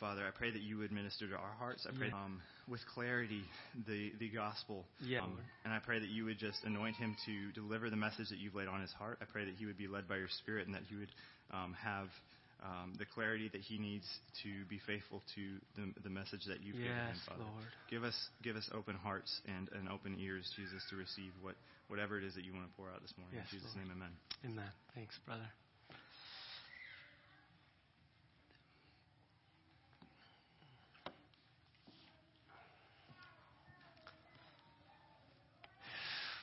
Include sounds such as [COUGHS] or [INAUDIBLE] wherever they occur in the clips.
Father, I pray that you would minister to our hearts. I pray um, with clarity the, the gospel. Yeah. Um, and I pray that you would just anoint him to deliver the message that you've laid on his heart. I pray that he would be led by your Spirit and that he would um, have um, the clarity that he needs to be faithful to the, the message that you've given him, Yes, Father. Lord. Give us give us open hearts and, and open ears, Jesus, to receive what whatever it is that you want to pour out this morning. Yes, In Jesus' Lord. name, Amen. Amen. Thanks, brother.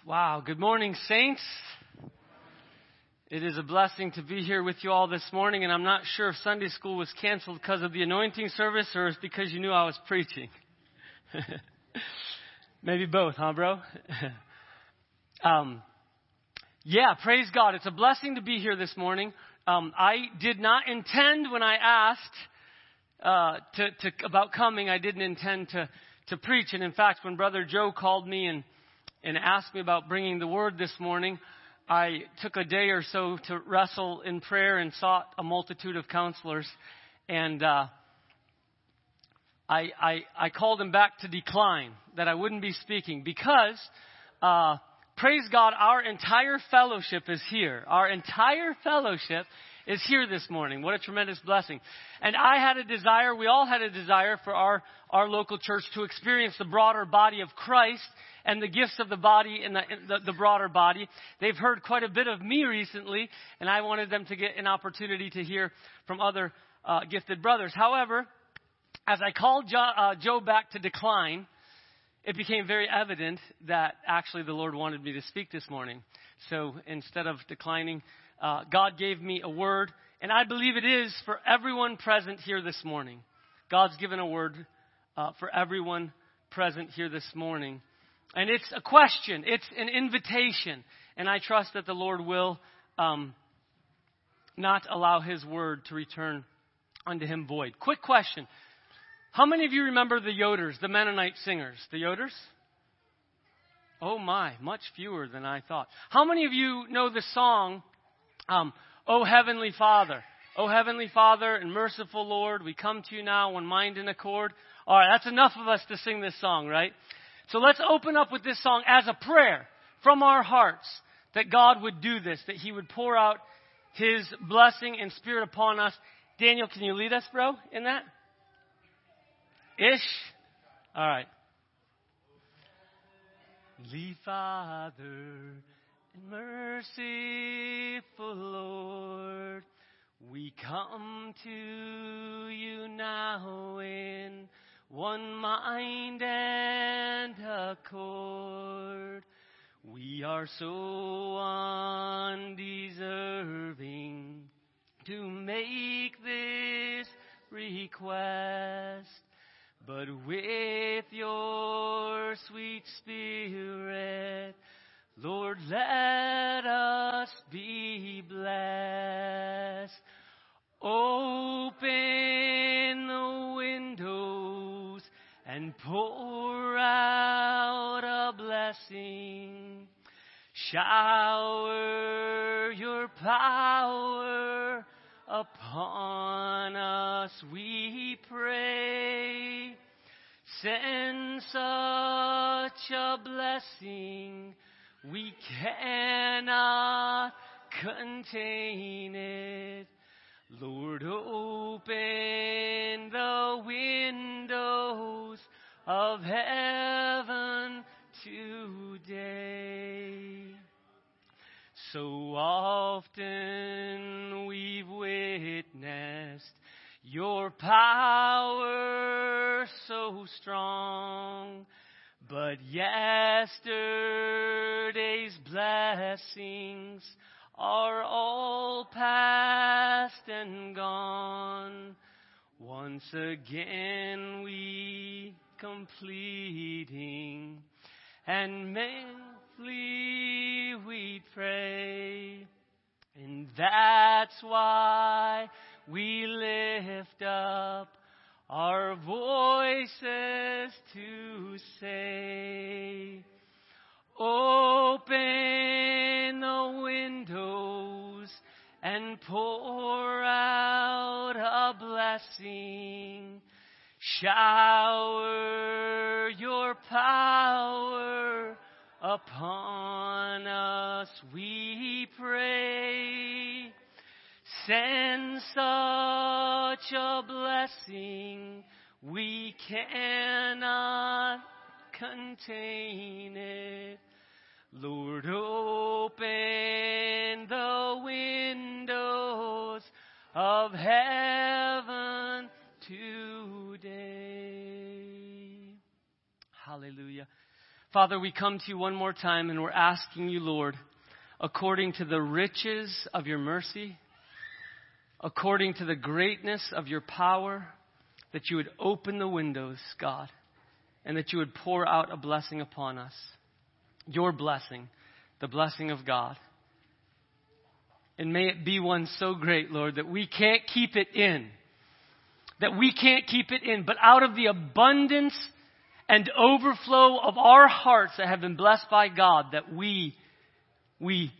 Wow. Good morning, saints. It is a blessing to be here with you all this morning, and I'm not sure if Sunday school was canceled because of the anointing service or it's because you knew I was preaching. [LAUGHS] Maybe both, huh, bro? [LAUGHS] um, yeah, praise God. It's a blessing to be here this morning. Um, I did not intend when I asked uh, to, to, about coming, I didn't intend to, to preach. And in fact, when Brother Joe called me and, and asked me about bringing the word this morning, I took a day or so to wrestle in prayer and sought a multitude of counselors. And uh, I, I, I called him back to decline that I wouldn't be speaking because, uh, praise God, our entire fellowship is here. Our entire fellowship is here this morning. What a tremendous blessing. And I had a desire, we all had a desire for our, our local church to experience the broader body of Christ and the gifts of the body and the, the, the broader body. They've heard quite a bit of me recently, and I wanted them to get an opportunity to hear from other uh, gifted brothers. However, as I called jo- uh, Joe back to decline, it became very evident that actually the Lord wanted me to speak this morning. So instead of declining, uh, God gave me a word, and I believe it is for everyone present here this morning. God's given a word uh, for everyone present here this morning. And it's a question, it's an invitation, and I trust that the Lord will um, not allow His word to return unto Him void. Quick question. How many of you remember the Yoders, the Mennonite singers? The Yoders? Oh my, much fewer than I thought. How many of you know the song, um, O Heavenly Father? O Heavenly Father and merciful Lord, we come to you now, one mind and accord. All right, that's enough of us to sing this song, right? So let's open up with this song as a prayer from our hearts that God would do this, that He would pour out His blessing and Spirit upon us. Daniel, can you lead us, bro, in that? Ish? All right. Holy Father merciful Lord, we come to you now in one mind and accord. We are so undeserving to make this request. But with your sweet spirit, Lord, let us be blessed. Open the windows and pour out a blessing. Shower your power upon us, we pray. Send such a blessing, we cannot contain it. Lord, open the windows of heaven today. So often we've witnessed your power so strong, but yesterday's blessings are all past and gone. Once again we completing and mentally we pray. And that's why we lift up our voices to say, Open the windows and pour out a blessing. Shower your power upon us, we pray. Send such a blessing we cannot contain it. Lord, open the windows of heaven today. Hallelujah. Father, we come to you one more time and we're asking you, Lord, according to the riches of your mercy, according to the greatness of your power, that you would open the windows, God, and that you would pour out a blessing upon us. Your blessing, the blessing of God. And may it be one so great, Lord, that we can't keep it in. That we can't keep it in, but out of the abundance and overflow of our hearts that have been blessed by God, that we, we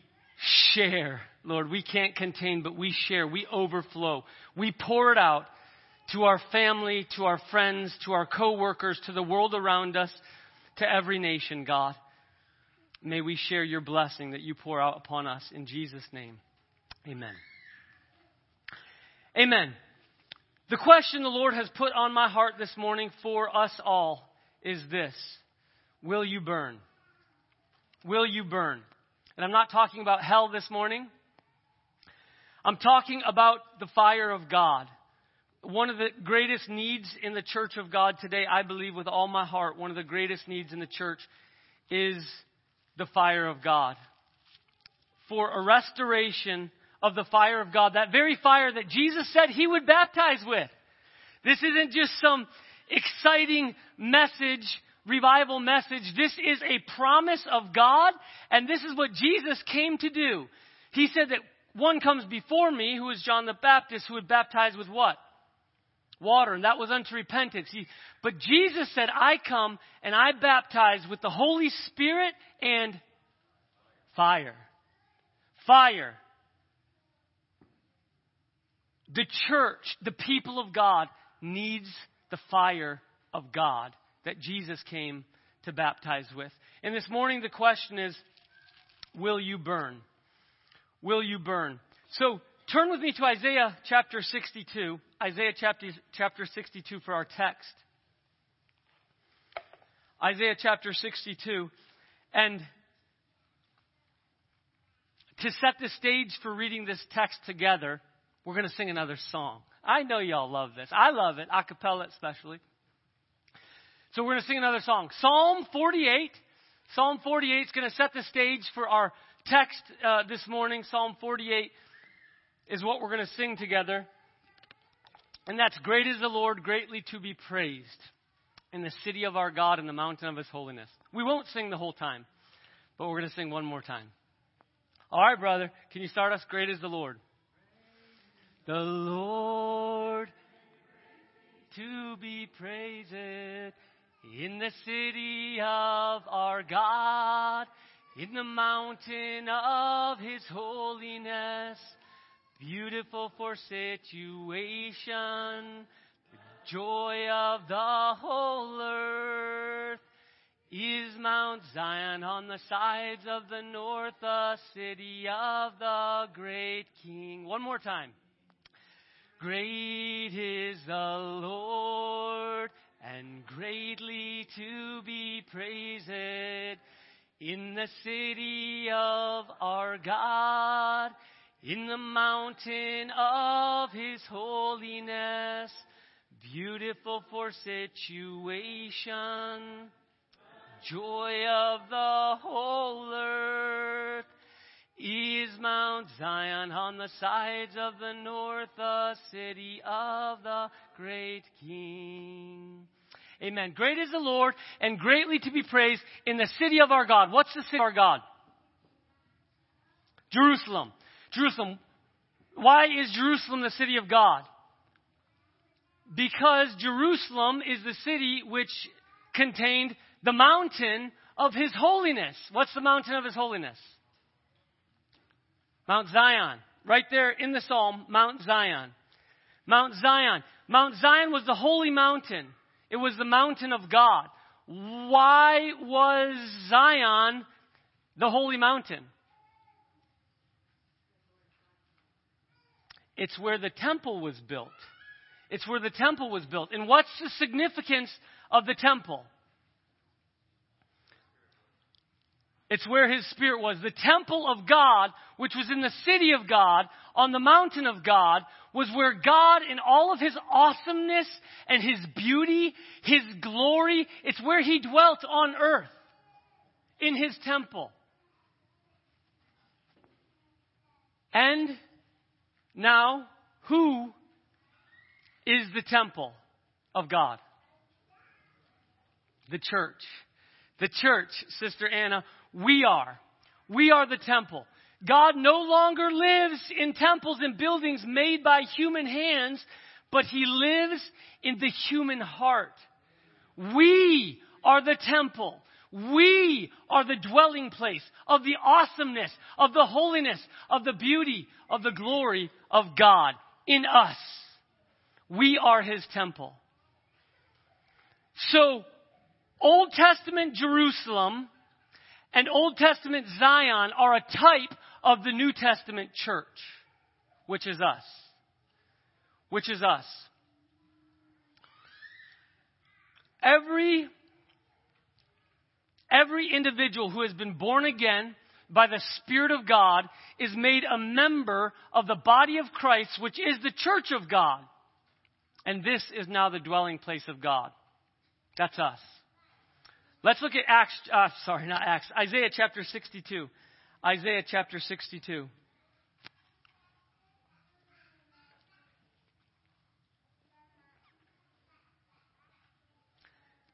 share. Lord, we can't contain, but we share. We overflow. We pour it out to our family, to our friends, to our coworkers, to the world around us, to every nation, God. May we share your blessing that you pour out upon us in Jesus' name. Amen. Amen. The question the Lord has put on my heart this morning for us all is this Will you burn? Will you burn? And I'm not talking about hell this morning. I'm talking about the fire of God. One of the greatest needs in the church of God today, I believe with all my heart, one of the greatest needs in the church is the fire of God. For a restoration of the fire of God, that very fire that Jesus said he would baptize with. This isn't just some exciting message, revival message. This is a promise of God, and this is what Jesus came to do. He said that one comes before me, who is John the Baptist, who would baptize with what? Water, and that was unto repentance. He, but Jesus said, I come and I baptize with the Holy Spirit and fire. Fire. The church, the people of God, needs the fire of God that Jesus came to baptize with. And this morning, the question is Will you burn? Will you burn? So turn with me to Isaiah chapter 62. Isaiah chapter, chapter 62 for our text. Isaiah chapter 62. And to set the stage for reading this text together, we're going to sing another song. I know y'all love this. I love it, a cappella especially. So we're going to sing another song. Psalm 48. Psalm 48 is going to set the stage for our text uh, this morning. Psalm 48 is what we're going to sing together. And that's Great is the Lord, greatly to be praised in the city of our God in the mountain of his holiness. We won't sing the whole time, but we're going to sing one more time. All right, brother, can you start us? Great is the Lord. The Lord to be praised in the city of our God, in the mountain of his holiness, beautiful for situation, the joy of the whole earth. Is Mount Zion on the sides of the north, the city of the great King? One more time. Great is the Lord and greatly to be praised in the city of our God, in the mountain of his holiness, beautiful for situation, joy of the whole earth. Is Mount Zion on the sides of the north, the city of the great King? Amen. Great is the Lord and greatly to be praised in the city of our God. What's the city of our God? Jerusalem. Jerusalem. Why is Jerusalem the city of God? Because Jerusalem is the city which contained the mountain of His holiness. What's the mountain of His holiness? Mount Zion. Right there in the Psalm, Mount Zion. Mount Zion. Mount Zion was the holy mountain. It was the mountain of God. Why was Zion the holy mountain? It's where the temple was built. It's where the temple was built. And what's the significance of the temple? It's where his spirit was. The temple of God, which was in the city of God, on the mountain of God, was where God, in all of his awesomeness and his beauty, his glory, it's where he dwelt on earth, in his temple. And now, who is the temple of God? The church. The church, Sister Anna, we are. We are the temple. God no longer lives in temples and buildings made by human hands, but He lives in the human heart. We are the temple. We are the dwelling place of the awesomeness, of the holiness, of the beauty, of the glory of God in us. We are His temple. So, Old Testament Jerusalem and Old Testament Zion are a type of the New Testament church, which is us. Which is us. Every, every individual who has been born again by the Spirit of God is made a member of the body of Christ, which is the church of God. And this is now the dwelling place of God. That's us. Let's look at Acts, uh, sorry, not Acts, Isaiah chapter 62. Isaiah chapter 62.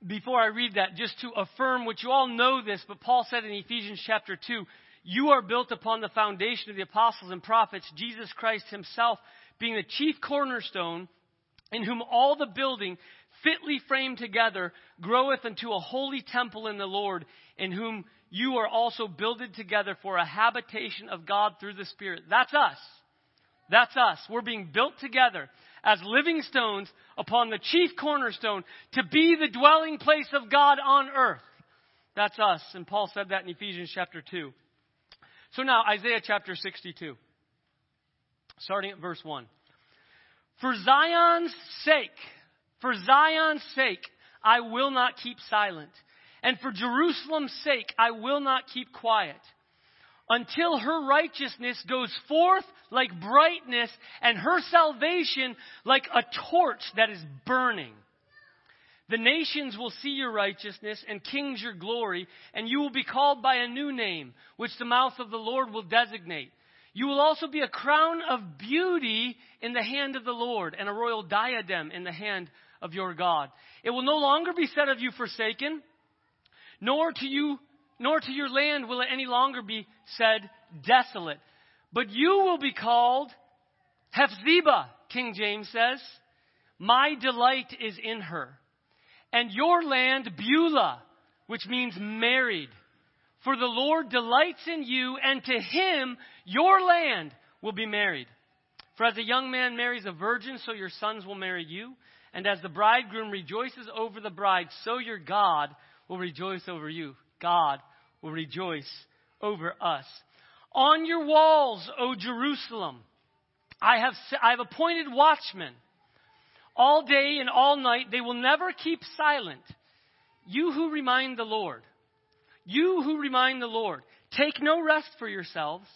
Before I read that, just to affirm which you all know this, but Paul said in Ephesians chapter 2, you are built upon the foundation of the apostles and prophets, Jesus Christ himself being the chief cornerstone, in whom all the building fitly framed together, groweth unto a holy temple in the Lord, in whom you are also builded together for a habitation of God through the Spirit. That's us. That's us. We're being built together as living stones upon the chief cornerstone to be the dwelling place of God on earth. That's us. And Paul said that in Ephesians chapter 2. So now, Isaiah chapter 62, starting at verse 1. For Zion's sake, for Zion's sake, I will not keep silent. And for Jerusalem's sake, I will not keep quiet. Until her righteousness goes forth like brightness and her salvation like a torch that is burning. The nations will see your righteousness and kings your glory, and you will be called by a new name, which the mouth of the Lord will designate. You will also be a crown of beauty in the hand of the Lord, and a royal diadem in the hand of your God. It will no longer be said of you forsaken, nor to you, nor to your land will it any longer be said desolate. But you will be called Hephzibah, King James says. My delight is in her. And your land Beulah, which means married. For the Lord delights in you, and to him your land will be married. For as a young man marries a virgin, so your sons will marry you. And as the bridegroom rejoices over the bride, so your God will rejoice over you. God will rejoice over us. On your walls, O Jerusalem, I have, I have appointed watchmen. All day and all night, they will never keep silent. You who remind the Lord, you who remind the Lord, take no rest for yourselves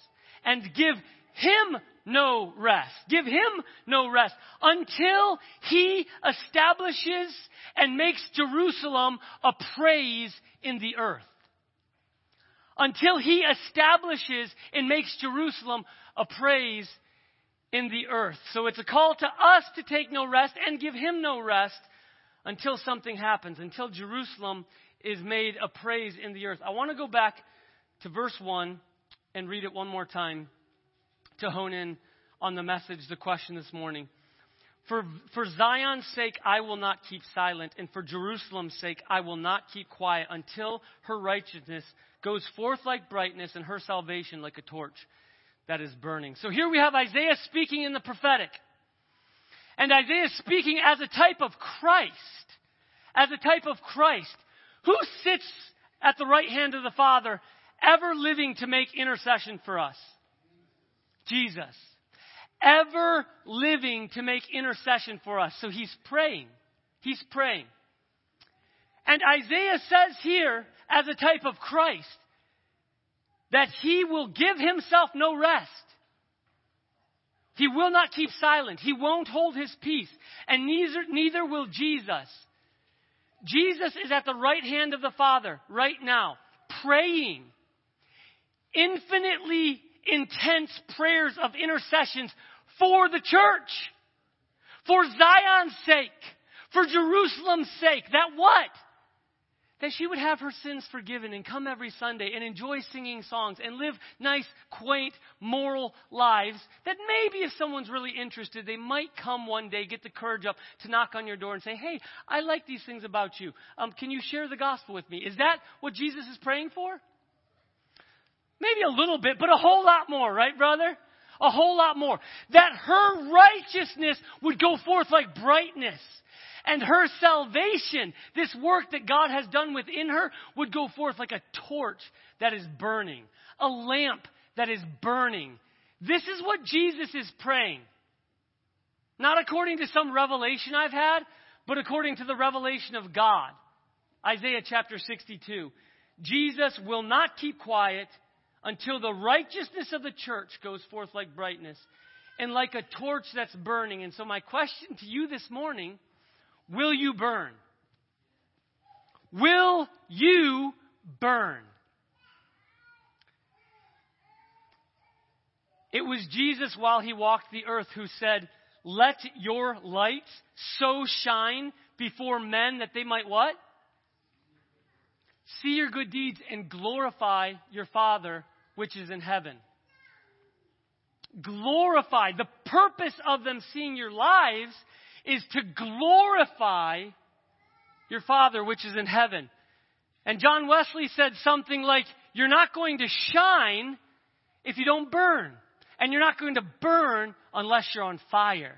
and give him no rest. Give him no rest until he establishes and makes Jerusalem a praise in the earth. Until he establishes and makes Jerusalem a praise in the earth. So it's a call to us to take no rest and give him no rest until something happens, until Jerusalem is made a praise in the earth. I want to go back to verse 1 and read it one more time to hone in on the message, the question this morning. For, for Zion's sake, I will not keep silent, and for Jerusalem's sake, I will not keep quiet until her righteousness goes forth like brightness and her salvation like a torch that is burning. So here we have Isaiah speaking in the prophetic. And Isaiah speaking as a type of Christ. As a type of Christ. Who sits at the right hand of the Father, ever living to make intercession for us? Jesus. Ever living to make intercession for us. So he's praying. He's praying. And Isaiah says here, as a type of Christ, that he will give himself no rest. He will not keep silent. He won't hold his peace. And neither, neither will Jesus. Jesus is at the right hand of the Father right now, praying infinitely intense prayers of intercessions for the church, for Zion's sake, for Jerusalem's sake. That what? that she would have her sins forgiven and come every Sunday and enjoy singing songs and live nice, quaint, moral lives. That maybe if someone's really interested, they might come one day, get the courage up to knock on your door and say, Hey, I like these things about you. Um, can you share the gospel with me? Is that what Jesus is praying for? Maybe a little bit, but a whole lot more, right, brother? A whole lot more. That her righteousness would go forth like brightness and her salvation, this work that God has done within her, would go forth like a torch that is burning, a lamp that is burning. This is what Jesus is praying. Not according to some revelation I've had, but according to the revelation of God. Isaiah chapter 62. Jesus will not keep quiet until the righteousness of the church goes forth like brightness and like a torch that's burning. And so, my question to you this morning Will you burn? Will you burn? It was Jesus while he walked the earth who said, Let your light so shine before men that they might what? See your good deeds and glorify your Father which is in heaven. Glorify. The purpose of them seeing your lives is to glorify your Father which is in heaven. And John Wesley said something like, You're not going to shine if you don't burn. And you're not going to burn unless you're on fire.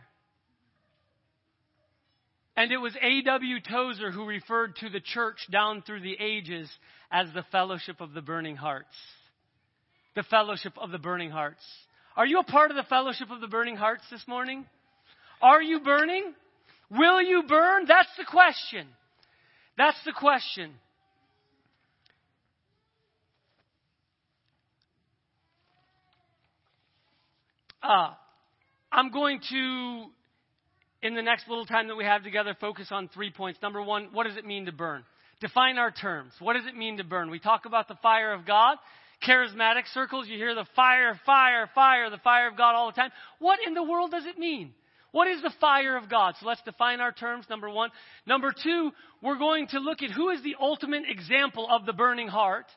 And it was A.W. Tozer who referred to the church down through the ages as the fellowship of the burning hearts. The fellowship of the burning hearts. Are you a part of the fellowship of the burning hearts this morning? Are you burning? Will you burn? That's the question. That's the question. Uh, I'm going to, in the next little time that we have together, focus on three points. Number one, what does it mean to burn? Define our terms. What does it mean to burn? We talk about the fire of God. Charismatic circles, you hear the fire, fire, fire, the fire of God all the time. What in the world does it mean? What is the fire of God? So let's define our terms, number one. Number two, we're going to look at who is the ultimate example of the burning heart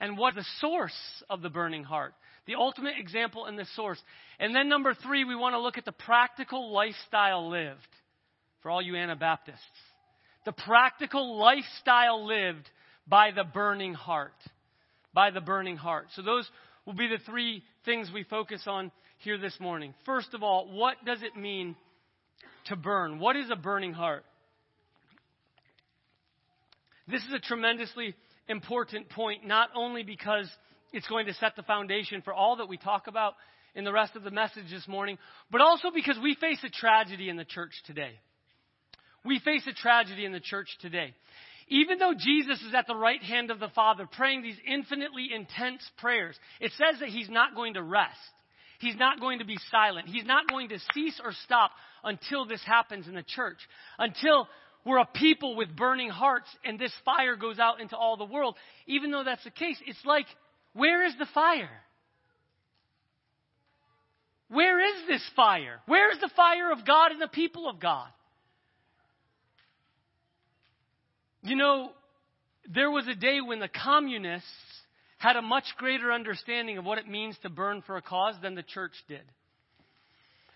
and what the source of the burning heart. The ultimate example and the source. And then number three, we want to look at the practical lifestyle lived for all you Anabaptists. The practical lifestyle lived by the burning heart. By the burning heart. So those will be the three things we focus on here this morning. First of all, what does it mean to burn? What is a burning heart? This is a tremendously important point, not only because it's going to set the foundation for all that we talk about in the rest of the message this morning, but also because we face a tragedy in the church today. We face a tragedy in the church today. Even though Jesus is at the right hand of the Father praying these infinitely intense prayers, it says that he's not going to rest. He's not going to be silent. He's not going to cease or stop until this happens in the church. Until we're a people with burning hearts and this fire goes out into all the world. Even though that's the case, it's like, where is the fire? Where is this fire? Where is the fire of God and the people of God? You know, there was a day when the communists had a much greater understanding of what it means to burn for a cause than the church did.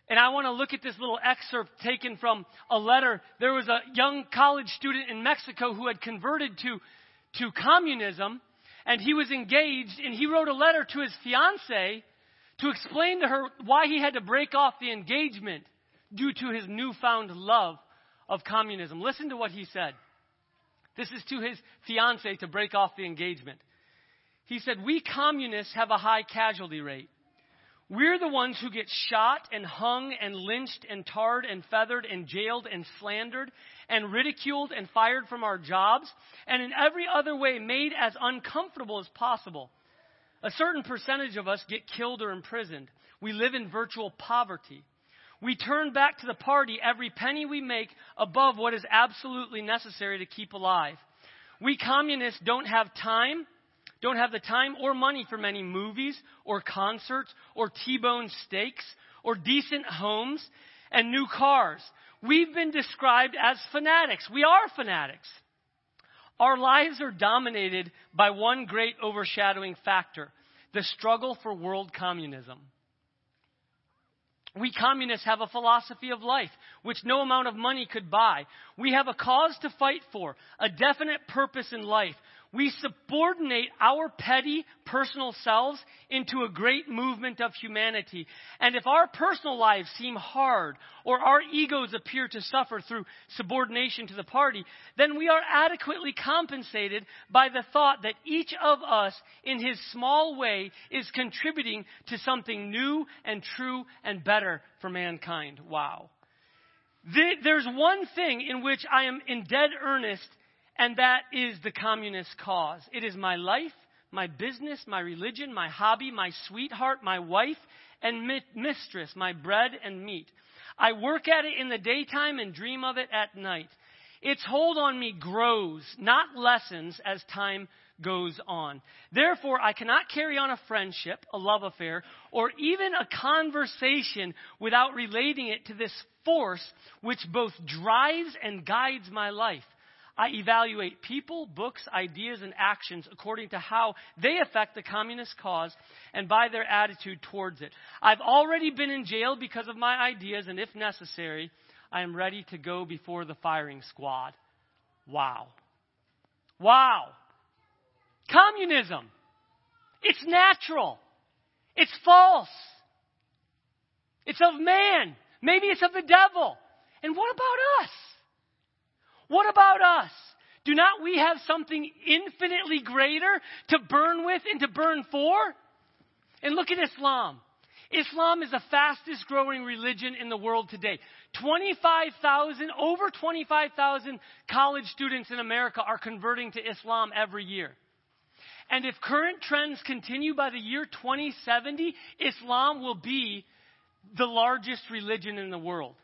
And I want to look at this little excerpt taken from a letter. There was a young college student in Mexico who had converted to, to communism, and he was engaged, and he wrote a letter to his fiancee to explain to her why he had to break off the engagement due to his newfound love of communism. Listen to what he said. This is to his fiancee to break off the engagement. He said, We communists have a high casualty rate. We're the ones who get shot and hung and lynched and tarred and feathered and jailed and slandered and ridiculed and fired from our jobs and in every other way made as uncomfortable as possible. A certain percentage of us get killed or imprisoned. We live in virtual poverty. We turn back to the party every penny we make above what is absolutely necessary to keep alive. We communists don't have time don't have the time or money for many movies or concerts or T-bone steaks or decent homes and new cars. We've been described as fanatics. We are fanatics. Our lives are dominated by one great overshadowing factor the struggle for world communism. We communists have a philosophy of life which no amount of money could buy. We have a cause to fight for, a definite purpose in life. We subordinate our petty personal selves into a great movement of humanity. And if our personal lives seem hard or our egos appear to suffer through subordination to the party, then we are adequately compensated by the thought that each of us, in his small way, is contributing to something new and true and better for mankind. Wow. There's one thing in which I am in dead earnest and that is the communist cause. It is my life, my business, my religion, my hobby, my sweetheart, my wife, and mistress, my bread and meat. I work at it in the daytime and dream of it at night. Its hold on me grows, not lessens as time goes on. Therefore, I cannot carry on a friendship, a love affair, or even a conversation without relating it to this force which both drives and guides my life. I evaluate people, books, ideas, and actions according to how they affect the communist cause and by their attitude towards it. I've already been in jail because of my ideas, and if necessary, I am ready to go before the firing squad. Wow. Wow. Communism. It's natural. It's false. It's of man. Maybe it's of the devil. And what about us? What about us? Do not we have something infinitely greater to burn with and to burn for? And look at Islam. Islam is the fastest growing religion in the world today. 25,000, over 25,000 college students in America are converting to Islam every year. And if current trends continue by the year 2070, Islam will be the largest religion in the world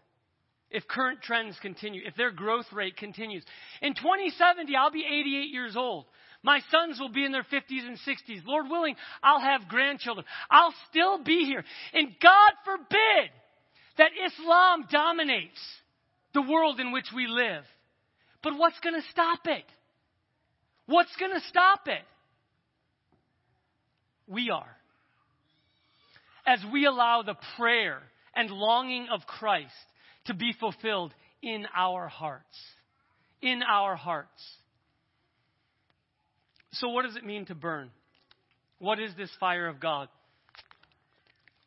if current trends continue, if their growth rate continues. In 2070, I'll be 88 years old. My sons will be in their 50s and 60s. Lord willing, I'll have grandchildren. I'll still be here. And God forbid that Islam dominates the world in which we live. But what's going to stop it? What's going to stop it? We are. As we allow the prayer and longing of Christ to be fulfilled in our hearts. In our hearts. So, what does it mean to burn? What is this fire of God?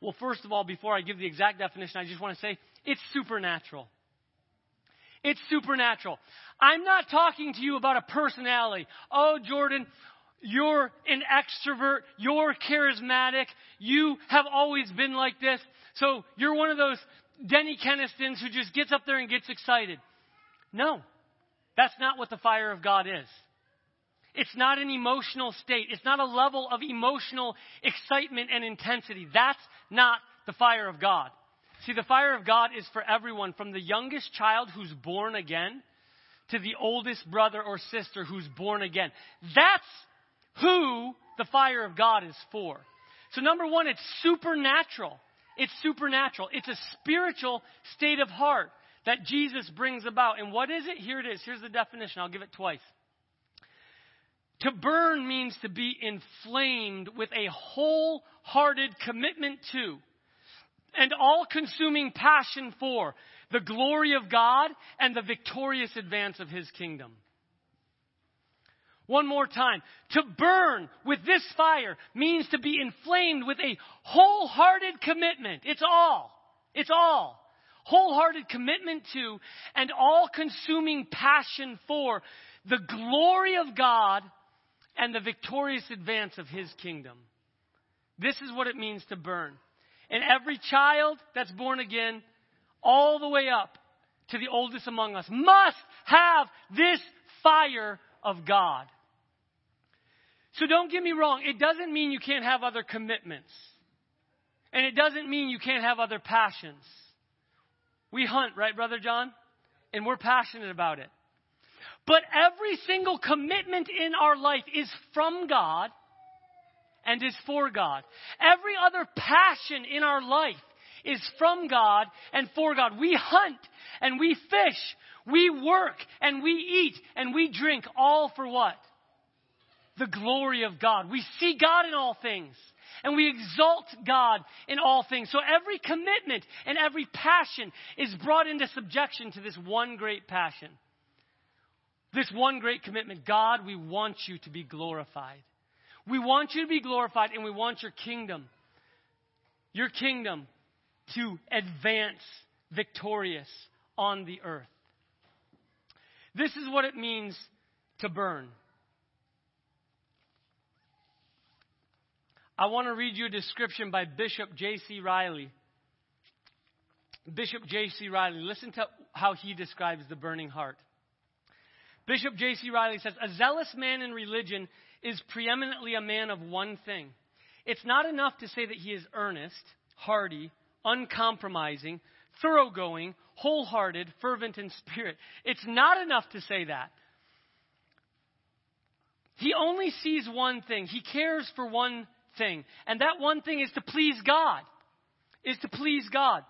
Well, first of all, before I give the exact definition, I just want to say it's supernatural. It's supernatural. I'm not talking to you about a personality. Oh, Jordan, you're an extrovert. You're charismatic. You have always been like this. So you're one of those Denny Kenastons who just gets up there and gets excited. No, that's not what the fire of God is. It's not an emotional state. It's not a level of emotional excitement and intensity. That's not the fire of God. See, the fire of God is for everyone, from the youngest child who's born again to the oldest brother or sister who's born again. That's who the fire of God is for. So, number one, it's supernatural. It's supernatural. It's a spiritual state of heart that Jesus brings about. And what is it? Here it is. Here's the definition. I'll give it twice. To burn means to be inflamed with a wholehearted commitment to and all consuming passion for the glory of God and the victorious advance of His kingdom. One more time. To burn with this fire means to be inflamed with a wholehearted commitment. It's all. It's all. wholehearted commitment to, and all consuming passion for the glory of God and the victorious advance of His kingdom. This is what it means to burn. And every child that's born again, all the way up to the oldest among us, must have this fire of God. So don't get me wrong, it doesn't mean you can't have other commitments. And it doesn't mean you can't have other passions. We hunt, right, Brother John? And we're passionate about it. But every single commitment in our life is from God and is for God. Every other passion in our life is from God and for God. We hunt and we fish, we work and we eat and we drink all for what? The glory of God. We see God in all things and we exalt God in all things. So every commitment and every passion is brought into subjection to this one great passion. This one great commitment. God, we want you to be glorified. We want you to be glorified and we want your kingdom, your kingdom to advance victorious on the earth. This is what it means to burn. I want to read you a description by Bishop J.C. Ryle. Bishop J.C. Ryle, listen to how he describes the burning heart. Bishop J.C. Ryle says, A zealous man in religion is preeminently a man of one thing. It's not enough to say that he is earnest, hearty, uncompromising, thoroughgoing, wholehearted, fervent in spirit. It's not enough to say that. He only sees one thing. He cares for one thing. And that one thing is to please God. Is to please God.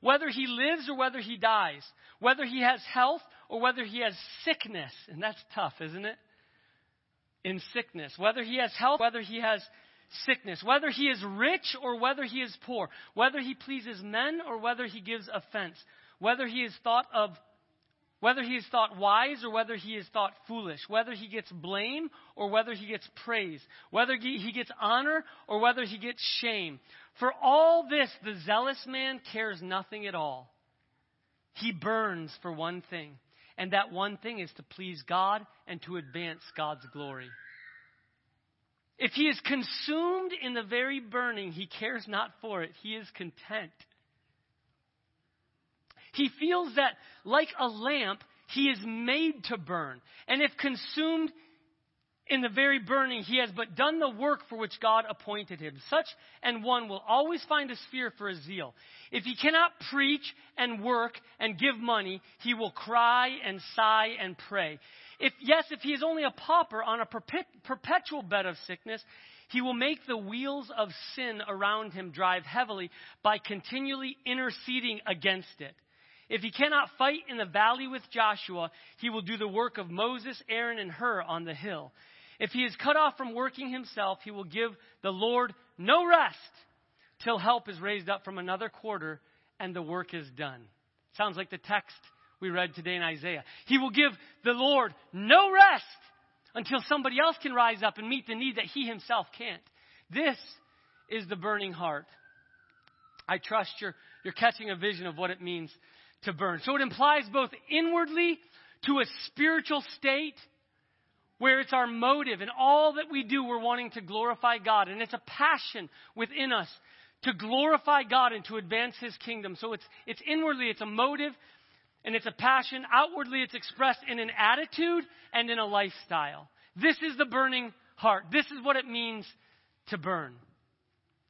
Whether he lives or whether he dies. Whether he has health or whether he has sickness. And that's tough, isn't it? In sickness. Whether he has health, whether he has sickness. Whether he is rich or whether he is poor. Whether he pleases men or whether he gives offense. Whether he is thought of whether he is thought wise or whether he is thought foolish, whether he gets blame or whether he gets praise, whether he gets honor or whether he gets shame. For all this, the zealous man cares nothing at all. He burns for one thing, and that one thing is to please God and to advance God's glory. If he is consumed in the very burning, he cares not for it. He is content. He feels that, like a lamp, he is made to burn. And if consumed in the very burning, he has but done the work for which God appointed him. Such an one will always find a sphere for his zeal. If he cannot preach and work and give money, he will cry and sigh and pray. If, yes, if he is only a pauper on a perpetual bed of sickness, he will make the wheels of sin around him drive heavily by continually interceding against it. If he cannot fight in the valley with Joshua, he will do the work of Moses, Aaron, and Hur on the hill. If he is cut off from working himself, he will give the Lord no rest till help is raised up from another quarter and the work is done. Sounds like the text we read today in Isaiah. He will give the Lord no rest until somebody else can rise up and meet the need that he himself can't. This is the burning heart. I trust you're, you're catching a vision of what it means to burn. So it implies both inwardly to a spiritual state where it's our motive and all that we do, we're wanting to glorify God. And it's a passion within us to glorify God and to advance His kingdom. So it's, it's inwardly, it's a motive and it's a passion. Outwardly, it's expressed in an attitude and in a lifestyle. This is the burning heart. This is what it means to burn.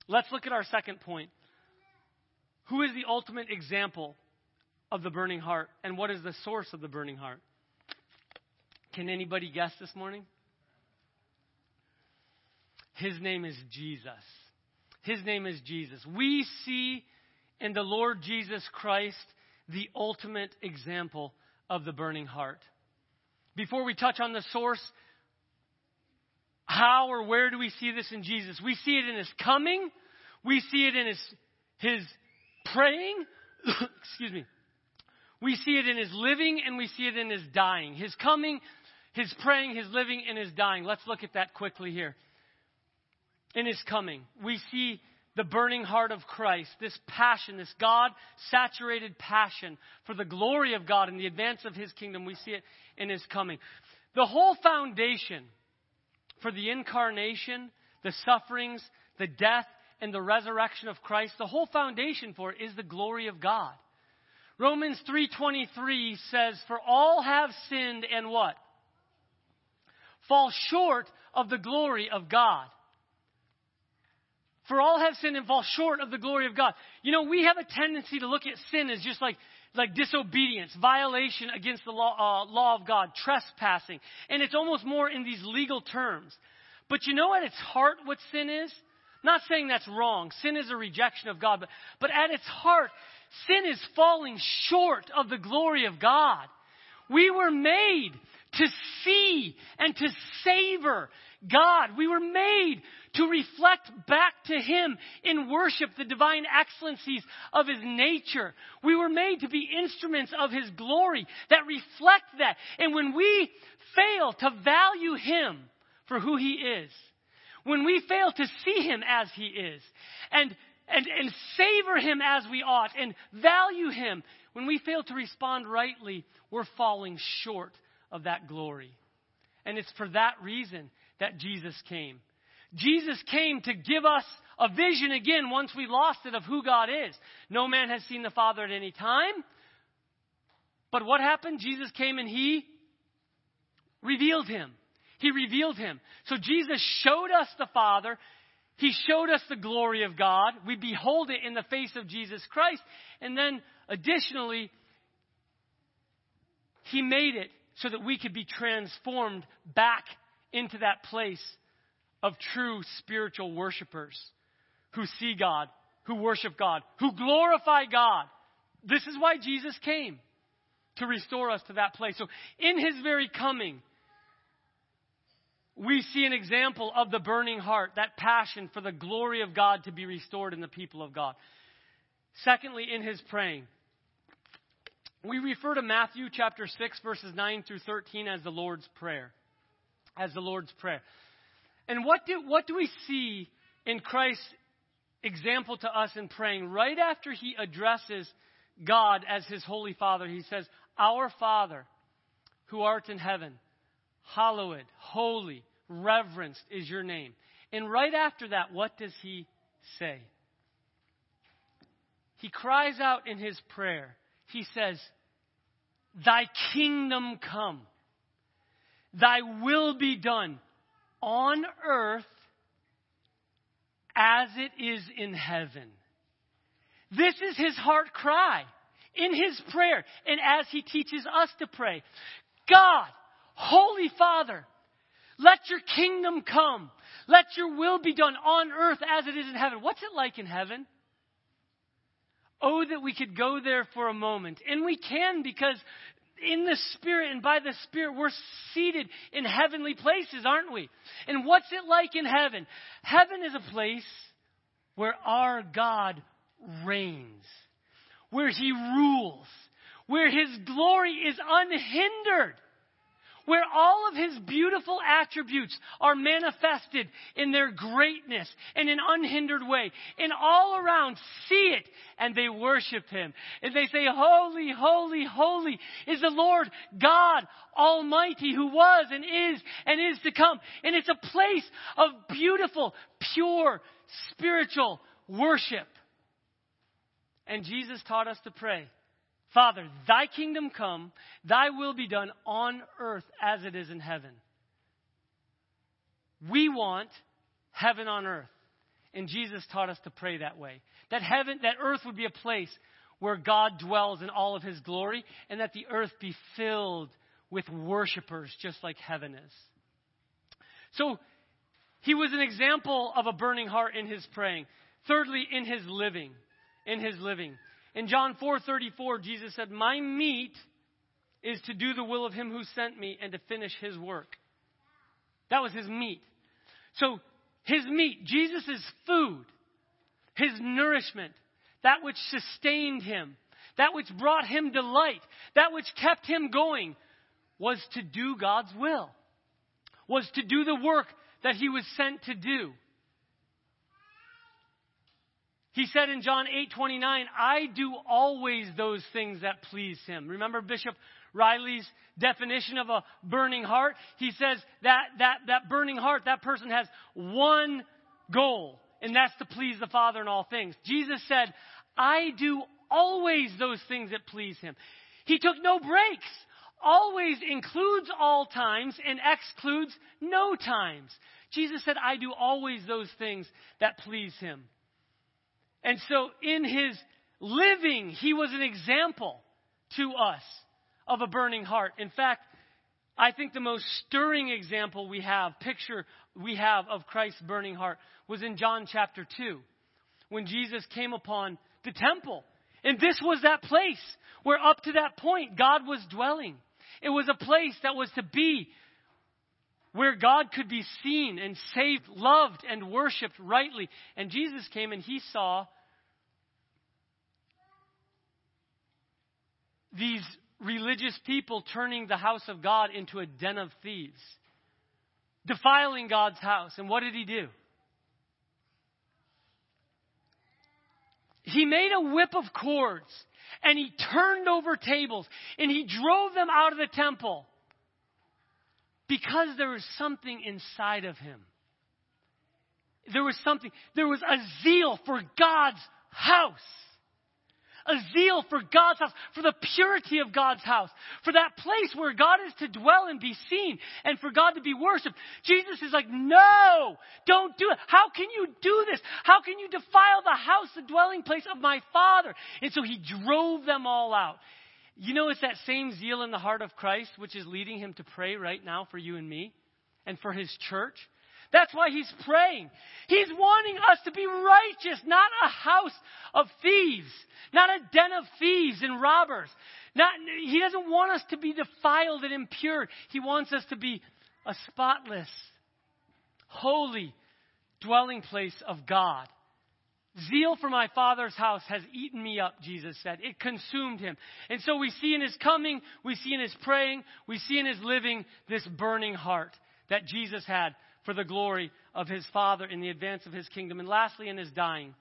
Let's look at our second point. Who is the ultimate example of the burning heart? And what is the source of the burning heart? Can anybody guess this morning? His name is Jesus. His name is Jesus. We see in the Lord Jesus Christ the ultimate example of the burning heart. Before we touch on the source, how or where do we see this in Jesus? We see it in his coming, we see it in his, his praying, [COUGHS] excuse me, we see it in his living and we see it in his dying. His coming, his praying, his living, and his dying. Let's look at that quickly here. In his coming, we see the burning heart of Christ, this passion, this God saturated passion for the glory of God and the advance of His kingdom. We see it in His coming. The whole foundation for the incarnation, the sufferings, the death, and the resurrection of Christ, the whole foundation for it is the glory of God. Romans 3:23 says, "For all have sinned and what? Fall short of the glory of God." For all have sinned and fall short of the glory of God. You know, we have a tendency to look at sin as just like, like disobedience, violation against the law, uh, law of God, trespassing. And it's almost more in these legal terms. But you know at its heart what sin is? Not saying that's wrong. Sin is a rejection of God. But, but at its heart, sin is falling short of the glory of God. We were made to see and to savor God. We were made to reflect back to Him in worship the divine excellencies of His nature. We were made to be instruments of His glory that reflect that. And when we fail to value Him for who He is, when we fail to see Him as He is, and and, and savor him as we ought and value him. When we fail to respond rightly, we're falling short of that glory. And it's for that reason that Jesus came. Jesus came to give us a vision again once we lost it of who God is. No man has seen the Father at any time. But what happened? Jesus came and he revealed him. He revealed him. So Jesus showed us the Father. He showed us the glory of God. We behold it in the face of Jesus Christ. And then additionally, He made it so that we could be transformed back into that place of true spiritual worshipers who see God, who worship God, who glorify God. This is why Jesus came to restore us to that place. So, in his very coming, we see an example of the burning heart, that passion for the glory of God to be restored in the people of God. Secondly, in his praying, we refer to Matthew chapter 6, verses 9 through 13 as the Lord's Prayer. As the Lord's Prayer. And what do, what do we see in Christ's example to us in praying? Right after he addresses God as his Holy Father, he says, Our Father, who art in heaven, hallowed, holy, reverenced is your name. And right after that, what does he say? He cries out in his prayer. He says, Thy kingdom come, thy will be done on earth as it is in heaven. This is his heart cry in his prayer and as he teaches us to pray. God, Holy Father, let your kingdom come. Let your will be done on earth as it is in heaven. What's it like in heaven? Oh, that we could go there for a moment. And we can because in the Spirit and by the Spirit, we're seated in heavenly places, aren't we? And what's it like in heaven? Heaven is a place where our God reigns, where He rules, where His glory is unhindered where all of his beautiful attributes are manifested in their greatness in an unhindered way. And all around see it and they worship him. And they say, Holy, holy, holy is the Lord God Almighty who was and is and is to come. And it's a place of beautiful, pure, spiritual worship. And Jesus taught us to pray. Father, thy kingdom come, thy will be done on earth as it is in heaven. We want heaven on earth. And Jesus taught us to pray that way. That heaven, that earth would be a place where God dwells in all of his glory, and that the earth be filled with worshipers just like heaven is. So, he was an example of a burning heart in his praying. Thirdly, in his living. In his living. In John 4:34, Jesus said, "My meat is to do the will of him who sent me and to finish his work." That was his meat. So, his meat, Jesus' food, his nourishment, that which sustained him, that which brought him delight, that which kept him going, was to do God's will, was to do the work that he was sent to do. He said in John 8:29, "I do always those things that please him." Remember Bishop Ryle's definition of a burning heart? He says that that that burning heart, that person has one goal, and that's to please the Father in all things. Jesus said, "I do always those things that please him." He took no breaks. Always includes all times and excludes no times. Jesus said, I do always those things that please him. And so in his living, he was an example to us of a burning heart. In fact, I think the most stirring example we have, picture we have of Christ's burning heart, was in John chapter 2, when Jesus came upon the temple. And this was that place where, up to that point, God was dwelling. It was a place that was to be where God could be seen and saved, loved, and worshiped rightly. And Jesus came and he saw these religious people turning the house of God into a den of thieves, defiling God's house. And what did he do? He made a whip of cords and he turned over tables and he drove them out of the temple because there was something inside of him. There was something, there was a zeal for God's house a zeal for God's house, for the purity of God's house, for that place where God is to dwell and be seen, and for God to be worshiped. Jesus is like, no, don't do it. How can you do this? How can you defile the house, the dwelling place of my Father? And so he drove them all out. You know, it's that same zeal in the heart of Christ which is leading him to pray right now for you and me and for his church. That's why he's praying. He's wanting us to be righteous, not a house of thieves, not a den of thieves and robbers. Not, he doesn't want us to be defiled and impure. He wants us to be a spotless, holy dwelling place of God. Zeal for my Father's house has eaten me up, Jesus said. It consumed him. And so we see in his coming, we see in his praying, we see in his living this burning heart that Jesus had for the glory of his Father in the advance of his kingdom. And lastly, in his dying.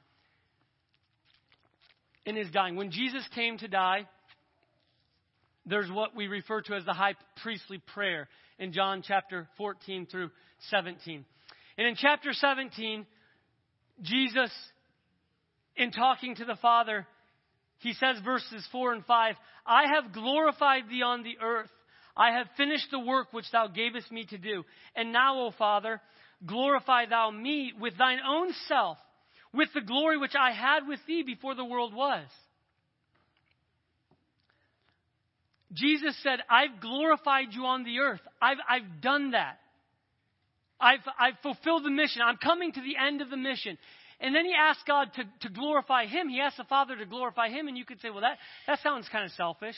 In his dying. When Jesus came to die, there's what we refer to as the high priestly prayer in John chapter 14 through 17. And in chapter 17, Jesus, in talking to the Father, he says verses 4 and 5 I have glorified thee on the earth. I have finished the work which thou gavest me to do. And now, O Father, glorify thou me with thine own self, with the glory which I had with thee before the world was. Jesus said, I've glorified you on the earth. I've, I've done that. I've, I've fulfilled the mission. I'm coming to the end of the mission. And then he asked God to, to glorify him. He asked the Father to glorify him. And you could say, well, that, that sounds kind of selfish.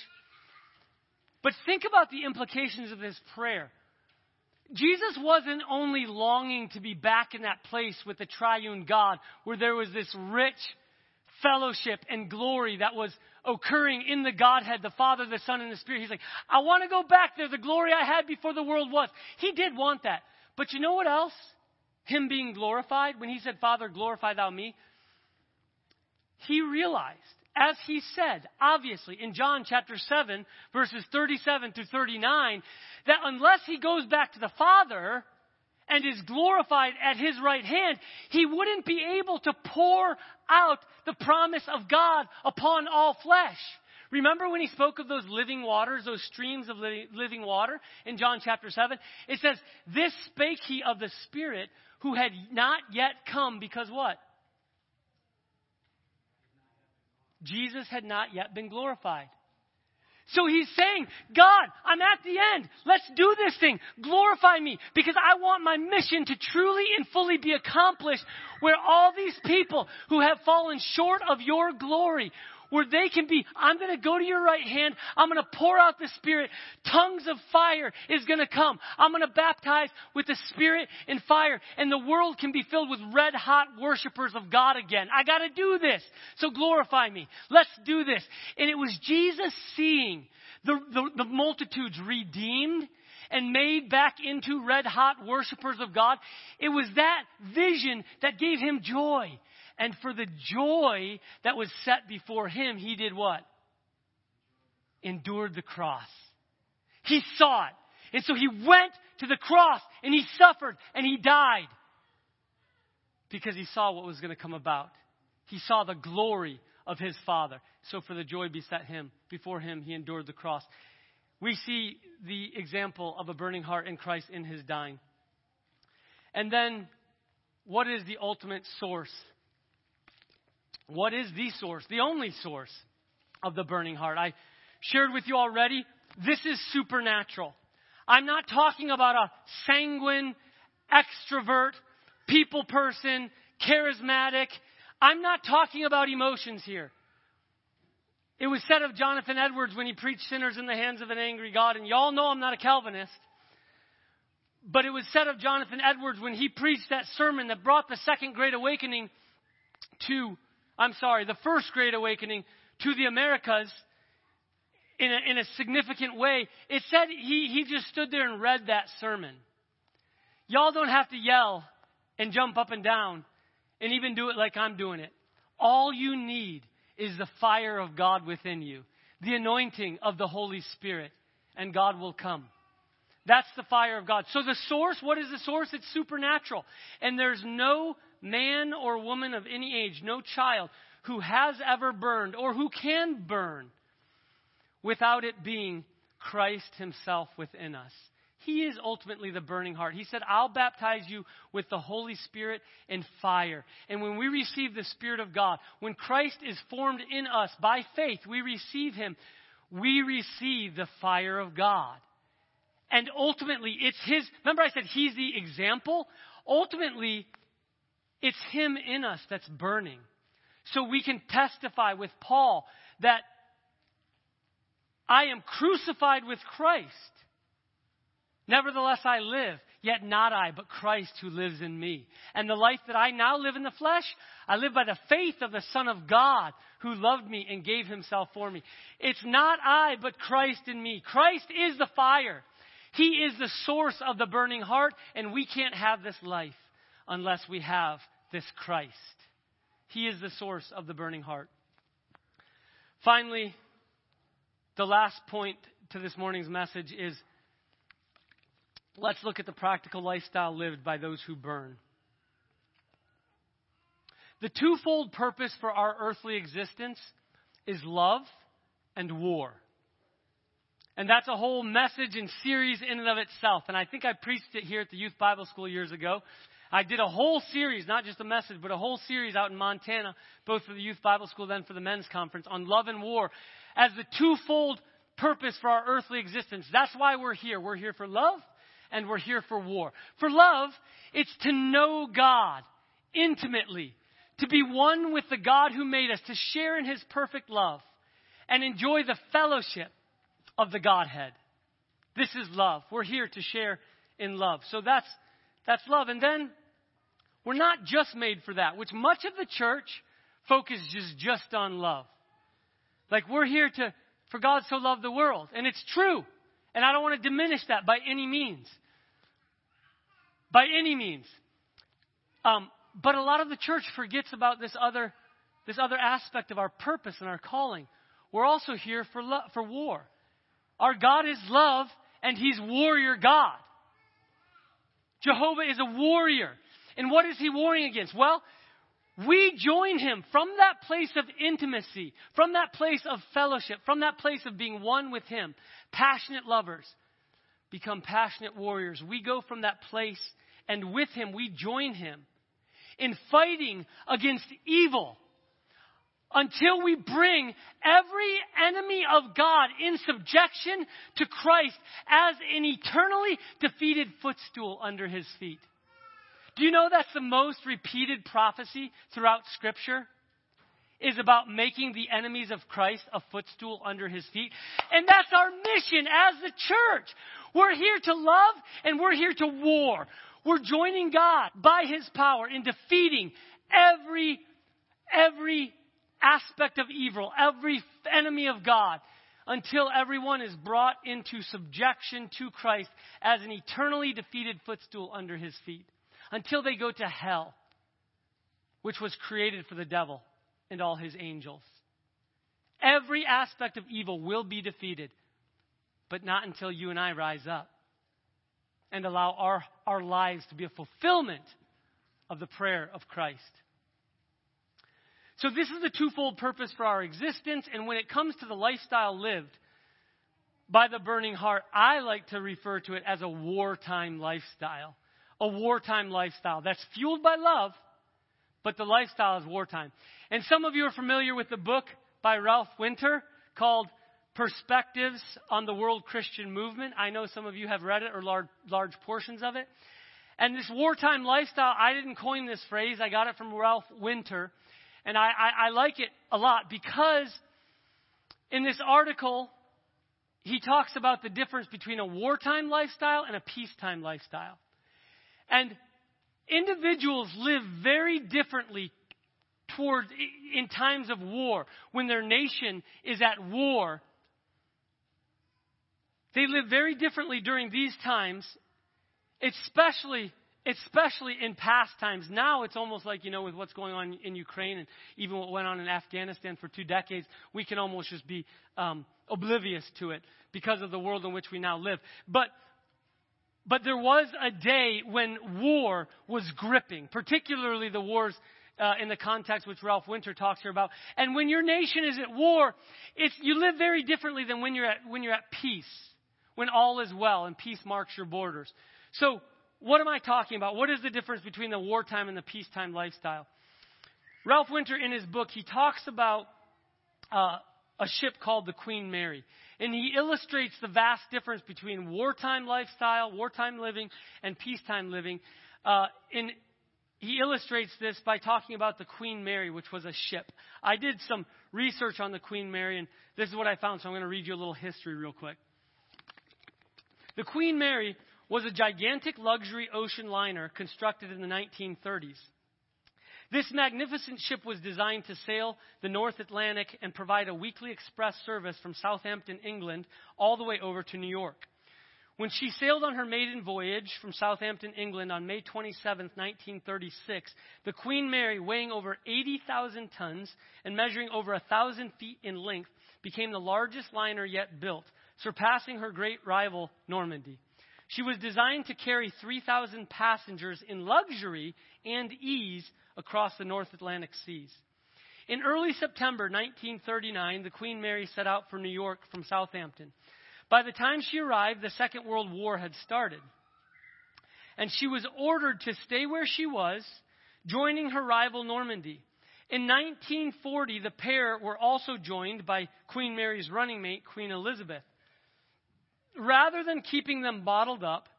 But think about the implications of his prayer. Jesus wasn't only longing to be back in that place with the triune God where there was this rich fellowship and glory that was occurring in the Godhead, the Father, the Son, and the Spirit. He's like, I want to go back there, the glory I had before the world was. He did want that. But you know what else? Him being glorified, when he said, Father, glorify thou me, he realized as he said, obviously, in John chapter 7, verses 37 to 39, that unless he goes back to the Father and is glorified at his right hand, he wouldn't be able to pour out the promise of God upon all flesh. Remember when he spoke of those living waters, those streams of living water in John chapter 7? It says, This spake he of the Spirit who had not yet come because what? Jesus had not yet been glorified. So he's saying, God, I'm at the end. Let's do this thing. Glorify me because I want my mission to truly and fully be accomplished where all these people who have fallen short of your glory, where they can be, I'm going to go to your right hand. I'm going to pour out the Spirit. Tongues of fire is going to come. I'm going to baptize with the Spirit and fire. And the world can be filled with red hot worshipers of God again. I got to do this. So glorify me. Let's do this. And it was Jesus seeing the, the, the multitudes redeemed and made back into red hot worshipers of God. It was that vision that gave him joy And for the joy that was set before him, he did what? Endured the cross. He saw it. And so he went to the cross and he suffered and he died because he saw what was going to come about. He saw the glory of his Father. So for the joy beset him, before him, he endured the cross. We see the example of a burning heart in Christ in his dying. And then, what is the ultimate source? What is the source, the only source of the burning heart? I shared with you already, this is supernatural. I'm not talking about a sanguine, extrovert, people person, charismatic. I'm not talking about emotions here. It was said of Jonathan Edwards when he preached sinners in the hands of an angry God, and y'all know I'm not a Calvinist. But it was said of Jonathan Edwards when he preached that sermon that brought the second great awakening to, I'm sorry, the first great awakening to the Americas in a, in a significant way. It said he, he just stood there and read that sermon. Y'all don't have to yell and jump up and down and even do it like I'm doing it. All you need is the fire of God within you, the anointing of the Holy Spirit, and God will come. That's the fire of God. So the source, what is the source? It's supernatural. And there's no man or woman of any age, no child, who has ever burned or who can burn without it being Christ Himself within us. He is ultimately the burning heart. He said, I'll baptize you with the Holy Spirit and fire. And when we receive the Spirit of God, when Christ is formed in us by faith, we receive Him, we receive the fire of God. And ultimately, it's His. Remember, I said He's the example? Ultimately, it's Him in us that's burning. So we can testify with Paul that I am crucified with Christ. Nevertheless, I live, yet not I, but Christ who lives in me. And the life that I now live in the flesh, I live by the faith of the Son of God who loved me and gave himself for me. It's not I, but Christ in me. Christ is the fire. He is the source of the burning heart, and we can't have this life unless we have this Christ. He is the source of the burning heart. Finally, the last point to this morning's message is Let's look at the practical lifestyle lived by those who burn. The twofold purpose for our earthly existence is love and war. And that's a whole message and series in and of itself. And I think I preached it here at the Youth Bible School years ago. I did a whole series, not just a message, but a whole series out in Montana, both for the Youth Bible School, then for the Men's Conference, on love and war as the twofold purpose for our earthly existence. That's why we're here. We're here for love and we're here for war. For love, it's to know God intimately, to be one with the God who made us, to share in his perfect love, and enjoy the fellowship of the Godhead. This is love. We're here to share in love. So that's, that's love. And then we're not just made for that, which much of the church focuses just on love. Like we're here to, for God so loved the world. And it's true. And I don't want to diminish that by any means. By any means. Um, but a lot of the church forgets about this other, this other aspect of our purpose and our calling. We're also here for, lo- for war. Our God is love, and He's warrior God. Jehovah is a warrior. And what is He warring against? Well, we join Him from that place of intimacy, from that place of fellowship, from that place of being one with Him. Passionate lovers become passionate warriors. We go from that place, and with Him, we join Him in fighting against evil until we bring every enemy of God in subjection to Christ as an eternally defeated footstool under His feet. Do you know that's the most repeated prophecy throughout Scripture? Is about making the enemies of Christ a footstool under his feet. And that's our mission as the church. We're here to love and we're here to war. We're joining God by his power in defeating every, every aspect of evil, every enemy of God, until everyone is brought into subjection to Christ as an eternally defeated footstool under his feet until they go to hell. which was created for the devil and all his angels. Every aspect of evil will be defeated, but not until you and I rise up and allow our, our lives to be a fulfillment of the prayer of Christ. So, this is the twofold purpose for our existence, and when it comes to the lifestyle lived by the burning heart, I like to refer to it as a wartime lifestyle. A wartime lifestyle that's fueled by love, but the lifestyle is wartime. And some of you are familiar with the book by Ralph Winter called Perspectives on the World Christian Movement. I know some of you have read it or large, large portions of it. And this wartime lifestyle, I didn't coin this phrase. I got it from Ralph Winter. And I, I, I like it a lot because in this article, he talks about the difference between a wartime lifestyle and a peacetime lifestyle. And individuals live very differently toward in times of war. When their nation is at war they live very differently during these times especially especially in past times. Now it's almost like you know with what's going on in ukraine and even what went on in afghanistan for two decades we can almost just be um, oblivious to it because of the world in which we now live. But but there was a day when war was gripping particularly the wars uh, in the context which Ralph Winter talks here about. And when your nation is at war, you live very differently than when you're, at, when you're at peace, when all is well and peace marks your borders. So, what am I talking about? What is the difference between the wartime and the peacetime lifestyle? Ralph Winter, in his book, he talks about uh, a ship called the Queen Mary. And he illustrates the vast difference between wartime lifestyle, wartime living, and peacetime living uh, he illustrates this by talking about the Queen Mary, which was a ship. I did some research on the Queen Mary, and this is what I found, so I'm going to read you a little history real quick. The Queen Mary was a gigantic luxury ocean liner constructed in the 1930s. This magnificent ship was designed to sail the North Atlantic and provide a weekly express service from Southampton, England, all the way over to New York. When she sailed on her maiden voyage from Southampton, England on May 27, 1936, the Queen Mary, weighing over 80,000 tons and measuring over 1,000 feet in length, became the largest liner yet built, surpassing her great rival, Normandie. She was designed to carry 3,000 passengers in luxury and ease across the North Atlantic seas. In early September 1939, the Queen Mary set out for New York from Southampton. By the time she arrived, the Second World War had started. And she was ordered to stay where she was, joining her rival Normandie. In 1940, the pair were also joined by Queen Mary's running mate, Queen Elizabeth. Rather than keeping them bottled up,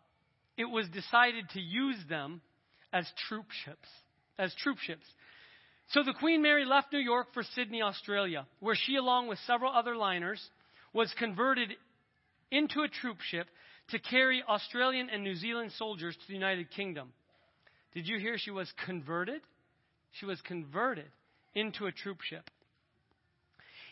it was decided to use them as troop ships. As troop ships. So the Queen Mary left New York for Sydney, Australia, where she, along with several other liners, was converted into a troop ship to carry Australian and New Zealand soldiers to the United Kingdom. Did you hear she was converted? She was converted into a troop ship.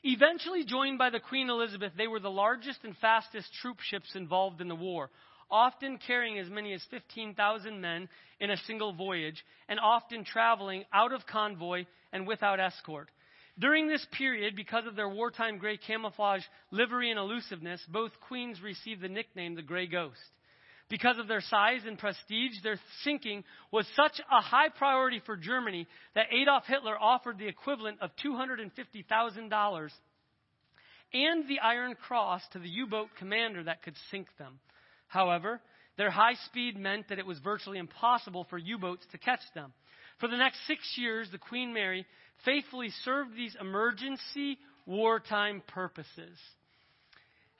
Eventually joined by the Queen Elizabeth, they were the largest and fastest troop ships involved in the war, often carrying as many as 15,000 men in a single voyage, and often traveling out of convoy and without escort. During this period, because of their wartime gray camouflage livery and elusiveness, both queens received the nickname the Gray Ghost. Because of their size and prestige, their sinking was such a high priority for Germany that Adolf Hitler offered the equivalent of $250,000 and the Iron Cross to the U boat commander that could sink them. However, their high speed meant that it was virtually impossible for U boats to catch them. For the next six years, the Queen Mary faithfully served these emergency wartime purposes.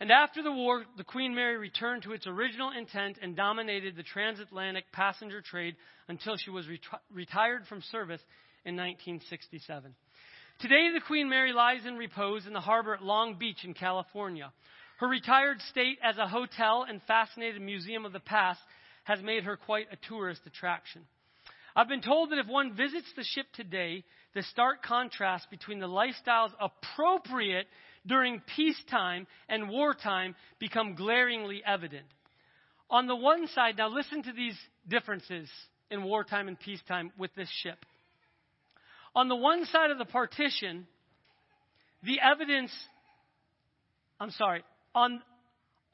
And after the war, the Queen Mary returned to its original intent and dominated the transatlantic passenger trade until she was reti- retired from service in 1967. Today, the Queen Mary lies in repose in the harbor at Long Beach in California. Her retired state as a hotel and fascinated museum of the past has made her quite a tourist attraction. I've been told that if one visits the ship today, the stark contrast between the lifestyles appropriate during peacetime and wartime become glaringly evident. On the one side, now listen to these differences in wartime and peacetime with this ship. On the one side of the partition, the evidence, I'm sorry, on,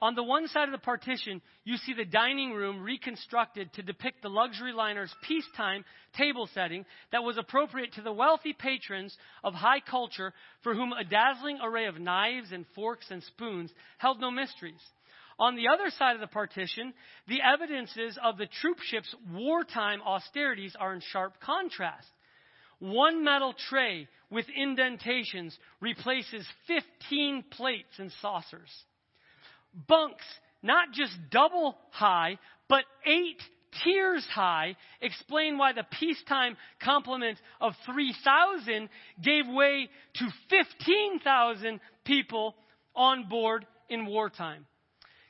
on the one side of the partition, you see the dining room reconstructed to depict the luxury liner's peacetime table setting that was appropriate to the wealthy patrons of high culture for whom a dazzling array of knives and forks and spoons held no mysteries. On the other side of the partition, the evidences of the troopship's wartime austerities are in sharp contrast. One metal tray with indentations replaces 15 plates and saucers. Bunks, not just double high, but eight tiers high, explain why the peacetime complement of 3,000 gave way to 15,000 people on board in wartime.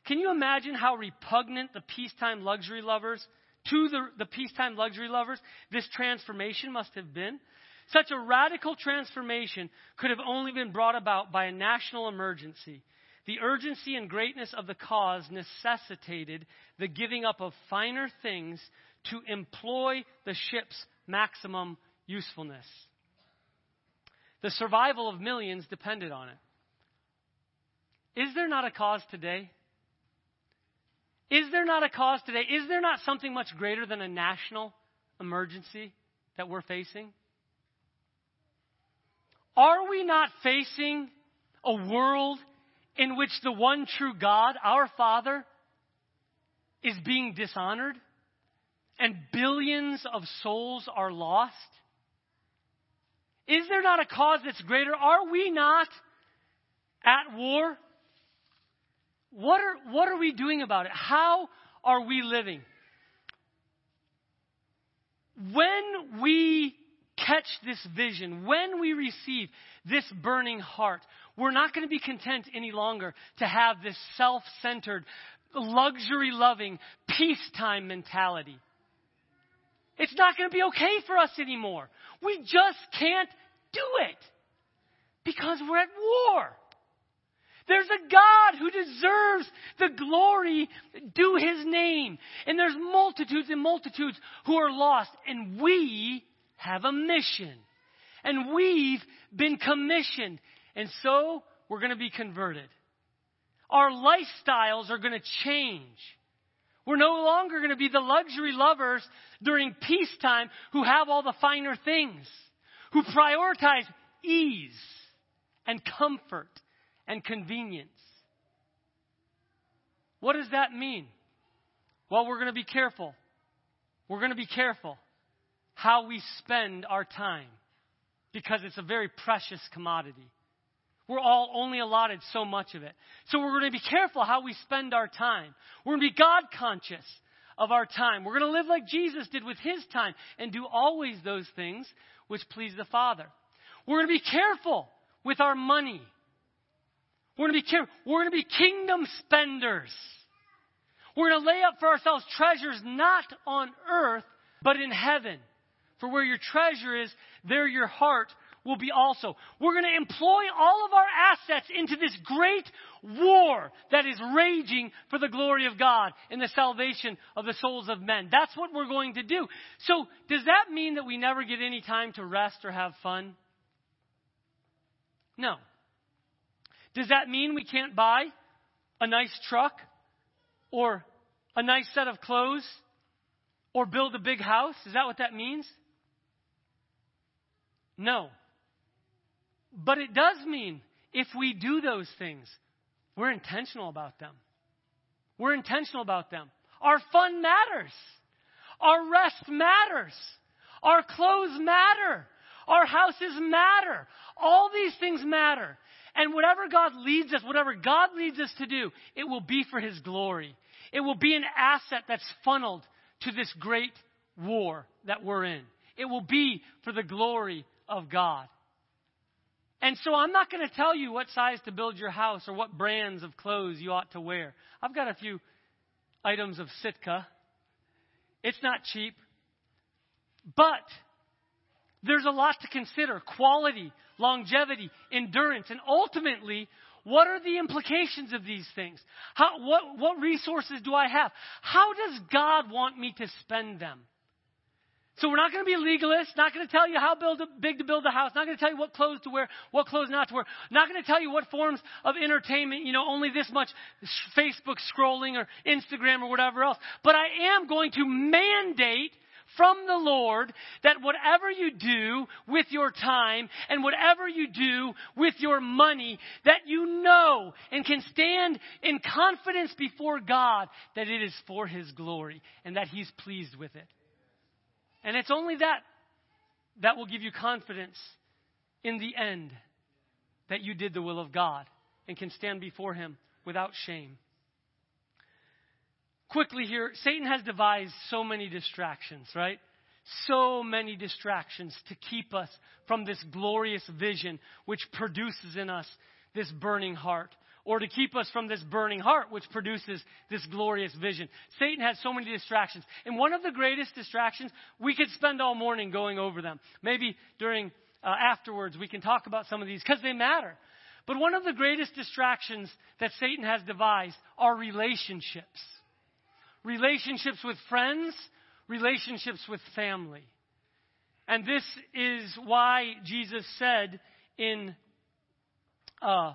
Can you imagine how repugnant the peacetime luxury lovers, to the, the peacetime luxury lovers, this transformation must have been? Such a radical transformation could have only been brought about by a national emergency. The urgency and greatness of the cause necessitated the giving up of finer things to employ the ship's maximum usefulness. The survival of millions depended on it. Is there not a cause today? Is there not a cause today? Is there not something much greater than a national emergency that we're facing? Are we not facing a world in which the one true God, our Father, is being dishonored and billions of souls are lost? Is there not a cause that's greater? Are we not at war? What are, what are we doing about it? How are we living? When we catch this vision, when we receive this burning heart, we're not going to be content any longer to have this self centered, luxury loving, peacetime mentality. It's not going to be okay for us anymore. We just can't do it because we're at war. There's a God who deserves the glory due his name. And there's multitudes and multitudes who are lost. And we have a mission. And we've been commissioned. And so we're going to be converted. Our lifestyles are going to change. We're no longer going to be the luxury lovers during peacetime who have all the finer things, who prioritize ease and comfort and convenience. What does that mean? Well, we're going to be careful. We're going to be careful how we spend our time because it's a very precious commodity. We're all only allotted so much of it. So we're going to be careful how we spend our time. We're going to be God conscious of our time. We're going to live like Jesus did with his time and do always those things which please the Father. We're going to be careful with our money. We're going to be careful. We're going to be kingdom spenders. We're going to lay up for ourselves treasures not on earth, but in heaven. For where your treasure is, there your heart will be also. We're going to employ all of our assets into this great war that is raging for the glory of God and the salvation of the souls of men. That's what we're going to do. So, does that mean that we never get any time to rest or have fun? No. Does that mean we can't buy a nice truck or a nice set of clothes or build a big house? Is that what that means? No. But it does mean if we do those things, we're intentional about them. We're intentional about them. Our fun matters. Our rest matters. Our clothes matter. Our houses matter. All these things matter. And whatever God leads us, whatever God leads us to do, it will be for His glory. It will be an asset that's funneled to this great war that we're in. It will be for the glory of God. And so I'm not going to tell you what size to build your house or what brands of clothes you ought to wear. I've got a few items of Sitka. It's not cheap. But there's a lot to consider quality, longevity, endurance, and ultimately, what are the implications of these things? How, what, what resources do I have? How does God want me to spend them? So we're not going to be legalists, not going to tell you how a, big to build a house, not going to tell you what clothes to wear, what clothes not to wear, not going to tell you what forms of entertainment, you know, only this much Facebook scrolling or Instagram or whatever else. But I am going to mandate from the Lord that whatever you do with your time and whatever you do with your money, that you know and can stand in confidence before God that it is for His glory and that He's pleased with it. And it's only that that will give you confidence in the end that you did the will of God and can stand before Him without shame. Quickly here, Satan has devised so many distractions, right? So many distractions to keep us from this glorious vision which produces in us this burning heart or to keep us from this burning heart, which produces this glorious vision. Satan has so many distractions. And one of the greatest distractions, we could spend all morning going over them. Maybe during, uh, afterwards, we can talk about some of these because they matter. But one of the greatest distractions that Satan has devised are relationships. Relationships with friends, relationships with family. And this is why Jesus said in uh,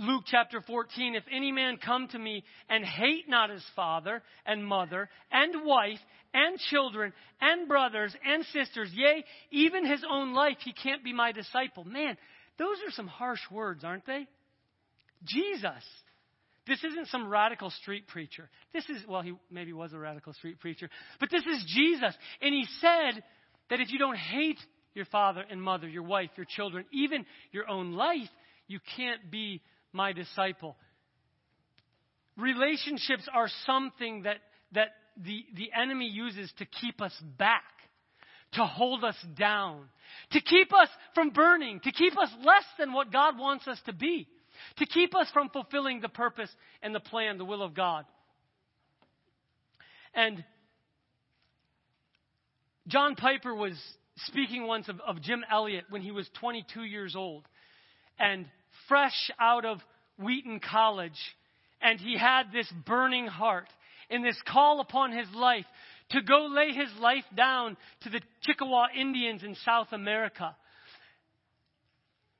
Luke chapter 14, if any man come to me and hate not his father and mother and wife and children and brothers and sisters, yea, even his own life, he can't be my disciple. Man, those are some harsh words, aren't they? Jesus. This isn't some radical street preacher. This is, well, he maybe was a radical street preacher, but this is Jesus. And he said that if you don't hate your father and mother, your wife, your children, even your own life, you can't be my disciple. Relationships are something that, that the, the enemy uses to keep us back, to hold us down, to keep us from burning, to keep us less than what God wants us to be, to keep us from fulfilling the purpose and the plan, the will of God. And John Piper was speaking once of, of Jim Elliot when he was 22 years old. And fresh out of Wheaton College, and he had this burning heart and this call upon his life to go lay his life down to the Chippewa Indians in South America.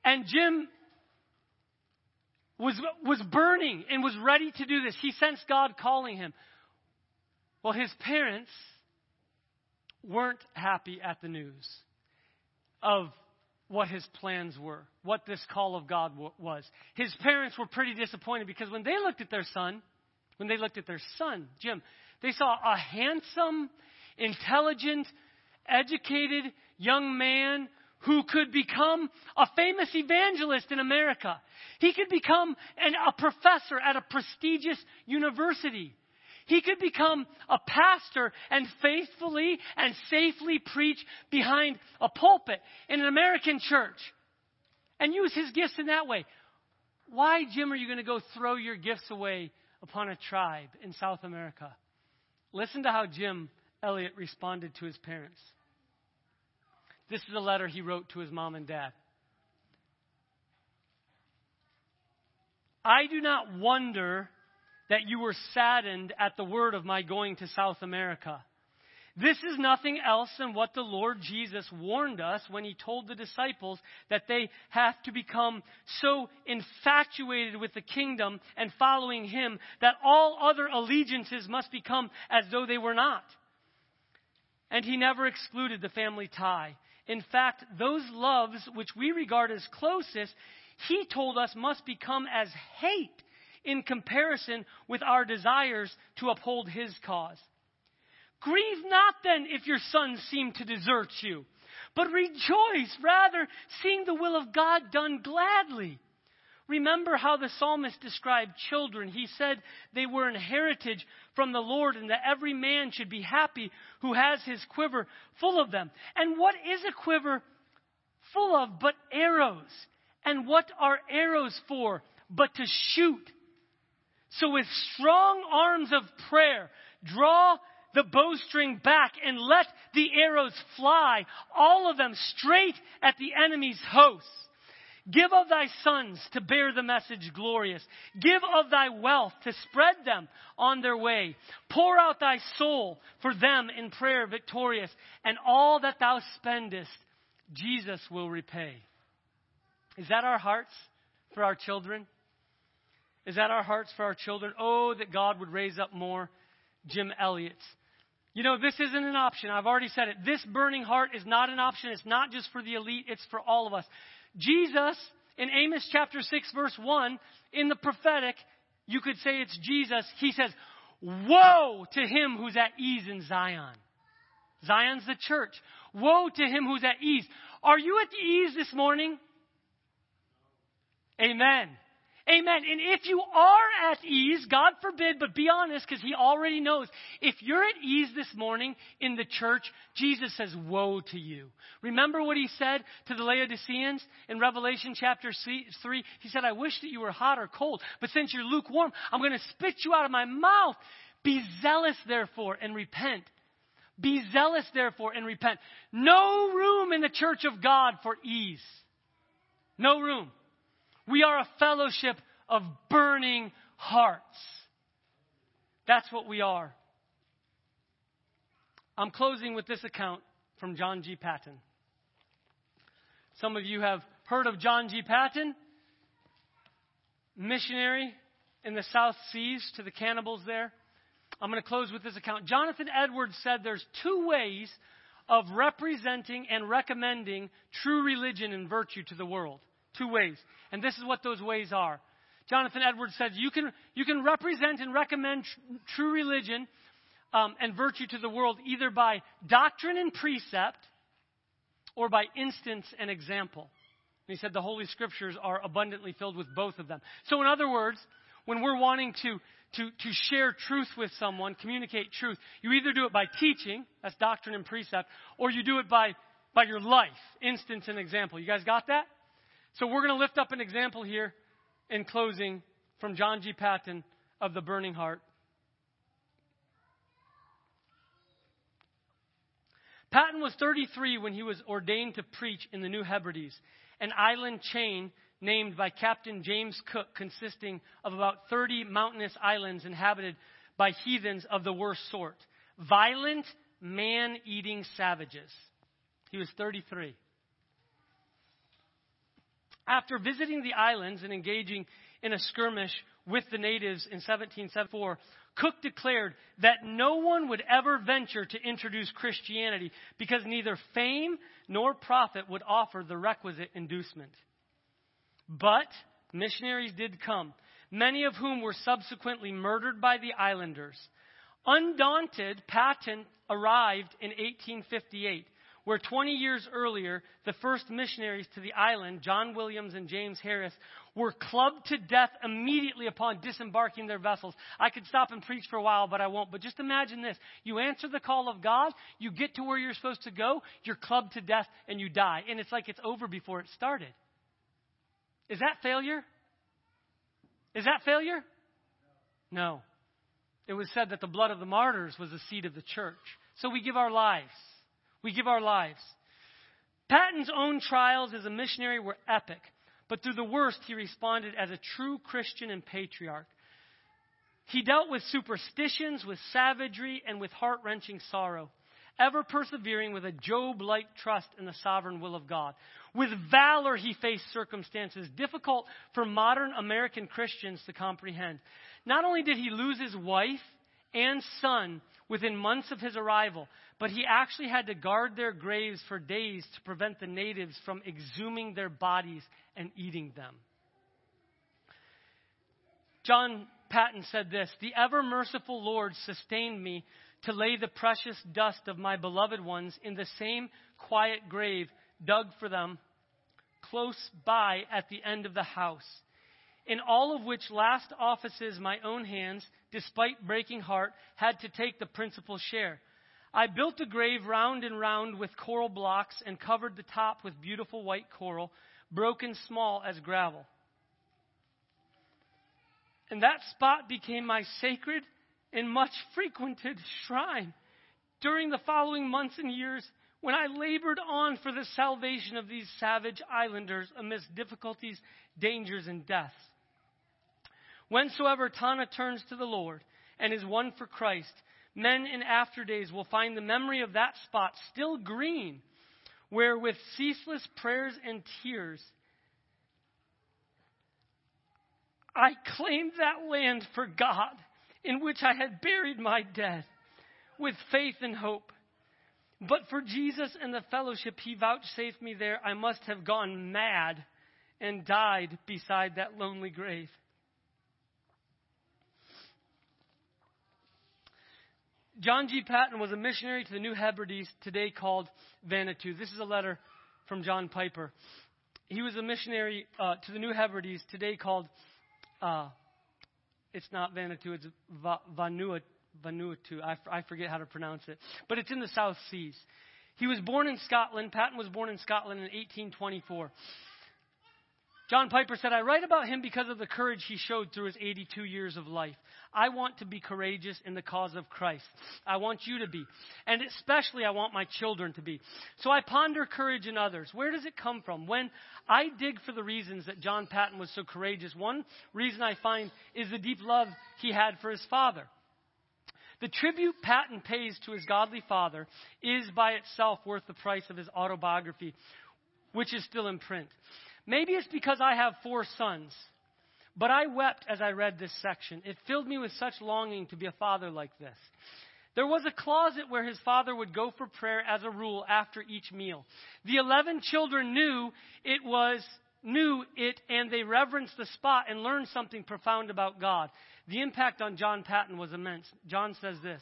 And Jim was, was burning and was ready to do this. He sensed God calling him. Well, his parents weren't happy at the news of what his plans were, what this call of God w- was. His parents were pretty disappointed because when they looked at their son, when they looked at their son, Jim, they saw a handsome, intelligent, educated young man who could become a famous evangelist in America. He could become an, a professor at a prestigious university. He could become a pastor and faithfully and safely preach behind a pulpit in an American church and use his gifts in that way. Why, Jim, are you going to go throw your gifts away upon a tribe in South America? Listen to how Jim Elliot responded to his parents. This is a letter he wrote to his mom and dad. I do not wonder that you were saddened at the word of my going to South America. This is nothing else than what the Lord Jesus warned us when he told the disciples that they have to become so infatuated with the kingdom and following him that all other allegiances must become as though they were not. And he never excluded the family tie. In fact, those loves which we regard as closest, he told us must become as hate in comparison with our desires to uphold his cause. Grieve not then if your sons seem to desert you, but rejoice rather seeing the will of God done gladly. Remember how the psalmist described children. He said they were an heritage from the Lord and that every man should be happy who has his quiver full of them. And what is a quiver full of but arrows? And what are arrows for but to shoot? So with strong arms of prayer, draw the bowstring back and let the arrows fly, all of them straight at the enemy's hosts. Give of thy sons to bear the message glorious. Give of thy wealth to spread them on their way. Pour out thy soul for them in prayer victorious, and all that thou spendest, Jesus will repay. Is that our hearts for our children? Is that our hearts for our children? Oh, that God would raise up more Jim Elliot's. You know, this isn't an option. I've already said it. This burning heart is not an option. It's not just for the elite, it's for all of us. Jesus, in Amos chapter 6, verse 1, in the prophetic, you could say it's Jesus. He says, Woe to him who's at ease in Zion. Zion's the church. Woe to him who's at ease. Are you at ease this morning? Amen. Amen. And if you are at ease, God forbid, but be honest because He already knows. If you're at ease this morning in the church, Jesus says, Woe to you. Remember what He said to the Laodiceans in Revelation chapter 3? He said, I wish that you were hot or cold, but since you're lukewarm, I'm going to spit you out of my mouth. Be zealous, therefore, and repent. Be zealous, therefore, and repent. No room in the church of God for ease. No room. We are a fellowship of burning hearts. That's what we are. I'm closing with this account from John G. Paton. Some of you have heard of John G. Paton, missionary in the South Seas to the cannibals there. I'm going to close with this account. Jonathan Edwards said there's two ways of representing and recommending true religion and virtue to the world. Two ways. And this is what those ways are. Jonathan Edwards says you can, you can represent and recommend tr- true religion um, and virtue to the world either by doctrine and precept or by instance and example. And he said the Holy Scriptures are abundantly filled with both of them. So, in other words, when we're wanting to, to, to share truth with someone, communicate truth, you either do it by teaching, that's doctrine and precept, or you do it by, by your life, instance and example. You guys got that? So we're going to lift up an example here in closing from John G. Paton of the burning heart. Paton was 33 when he was ordained to preach in the New Hebrides, an island chain named by Captain James Cook, consisting of about 30 mountainous islands inhabited by heathens of the worst sort violent, man eating savages. He was 33. After visiting the islands and engaging in a skirmish with the natives in 1774, Cook declared that no one would ever venture to introduce Christianity because neither fame nor profit would offer the requisite inducement. But missionaries did come, many of whom were subsequently murdered by the islanders. Undaunted, Paton arrived in 1858 where 20 years earlier, the first missionaries to the island, John Williams and James Harris, were clubbed to death immediately upon disembarking their vessels. I could stop and preach for a while, but I won't. But just imagine this. You answer the call of God, you get to where you're supposed to go, you're clubbed to death, and you die. And it's like it's over before it started. Is that failure? Is that failure? No. It was said that the blood of the martyrs was the seed of the church. So we give our lives. We give our lives. Paton's own trials as a missionary were epic, but through the worst, he responded as a true Christian and patriarch. He dealt with superstitions, with savagery, and with heart wrenching sorrow, ever persevering with a Job like trust in the sovereign will of God. With valor, he faced circumstances difficult for modern American Christians to comprehend. Not only did he lose his wife and son within months of his arrival, but he actually had to guard their graves for days to prevent the natives from exhuming their bodies and eating them. John Paton said this The ever merciful Lord sustained me to lay the precious dust of my beloved ones in the same quiet grave dug for them close by at the end of the house in all of which last offices my own hands, despite breaking heart, had to take the principal share. I built a grave round and round with coral blocks and covered the top with beautiful white coral, broken small as gravel. And that spot became my sacred and much frequented shrine. During the following months and years, when I labored on for the salvation of these savage islanders amidst difficulties, dangers, and deaths. Whensoever Tanna turns to the Lord and is won for Christ, men in after days will find the memory of that spot still green, where with ceaseless prayers and tears, I claimed that land for God in which I had buried my dead with faith and hope. But for Jesus and the fellowship he vouchsafed me there, I must have gone mad and died beside that lonely grave. John G. Paton was a missionary to the New Hebrides, today called Vanuatu. This is a letter from John Piper. He was a missionary uh, to the New Hebrides, today called, uh, it's not Vanuatu, it's Vanuatu. Vanuatu. I, I forget how to pronounce it. But it's in the South Seas. He was born in Scotland. Paton was born in Scotland in 1824. John Piper said, I write about him because of the courage he showed through his 82 years of life. I want to be courageous in the cause of Christ. I want you to be. And especially, I want my children to be. So I ponder courage in others. Where does it come from? When I dig for the reasons that John Paton was so courageous, one reason I find is the deep love he had for his father. The tribute Paton pays to his godly father is by itself worth the price of his autobiography, which is still in print. Maybe it's because I have four sons, but I wept as I read this section. It filled me with such longing to be a father like this. There was a closet where his father would go for prayer as a rule after each meal. The eleven children knew it was knew it and they reverenced the spot and learned something profound about God. The impact on John Paton was immense. John says this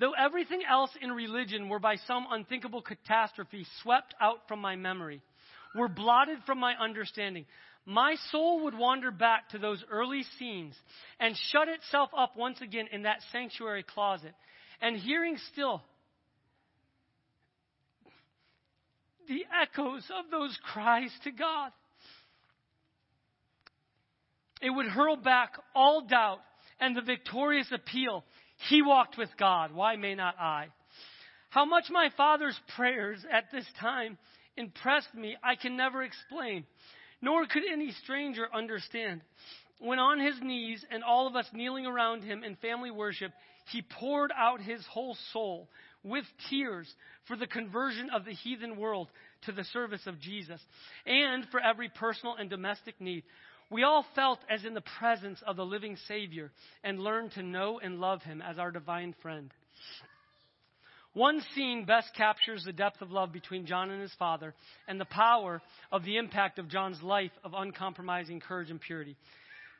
Though everything else in religion were by some unthinkable catastrophe swept out from my memory, were blotted from my understanding, my soul would wander back to those early scenes and shut itself up once again in that sanctuary closet. And hearing still the echoes of those cries to God, it would hurl back all doubt and the victorious appeal He walked with God. Why may not I? How much my father's prayers at this time impressed me, I can never explain, nor could any stranger understand. When on his knees and all of us kneeling around him in family worship, he poured out his whole soul with tears for the conversion of the heathen world to the service of Jesus and for every personal and domestic need. We all felt as in the presence of the living Savior and learned to know and love him as our divine friend. One scene best captures the depth of love between John and his father and the power of the impact of John's life of uncompromising courage and purity.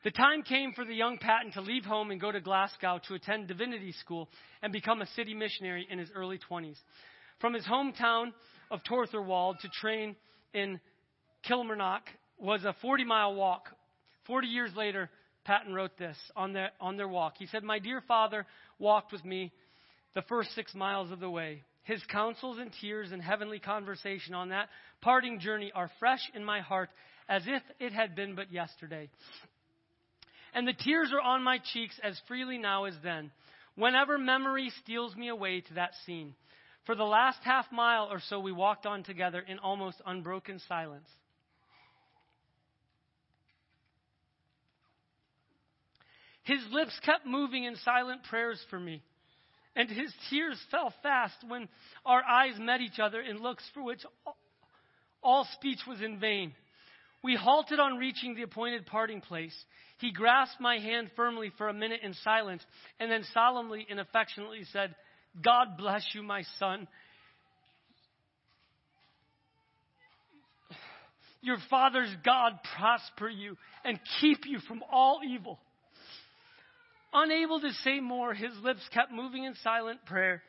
The time came for the young Paton to leave home and go to Glasgow to attend divinity school and become a city missionary in his early 20s. From his hometown of Torthorwald to train in Kilmarnock was a 40 mile walk 40 years later, Paton wrote this on their, on their walk. He said, My dear father walked with me the first six miles of the way. His counsels and tears and heavenly conversation on that parting journey are fresh in my heart as if it had been but yesterday. And the tears are on my cheeks as freely now as then, whenever memory steals me away to that scene. For the last half mile or so, we walked on together in almost unbroken silence. His lips kept moving in silent prayers for me, and his tears fell fast when our eyes met each other in looks for which all speech was in vain. We halted on reaching the appointed parting place. He grasped my hand firmly for a minute in silence, and then solemnly and affectionately said, God bless you, my son. Your father's God prosper you and keep you from all evil. Unable to say more, his lips kept moving in silent prayer.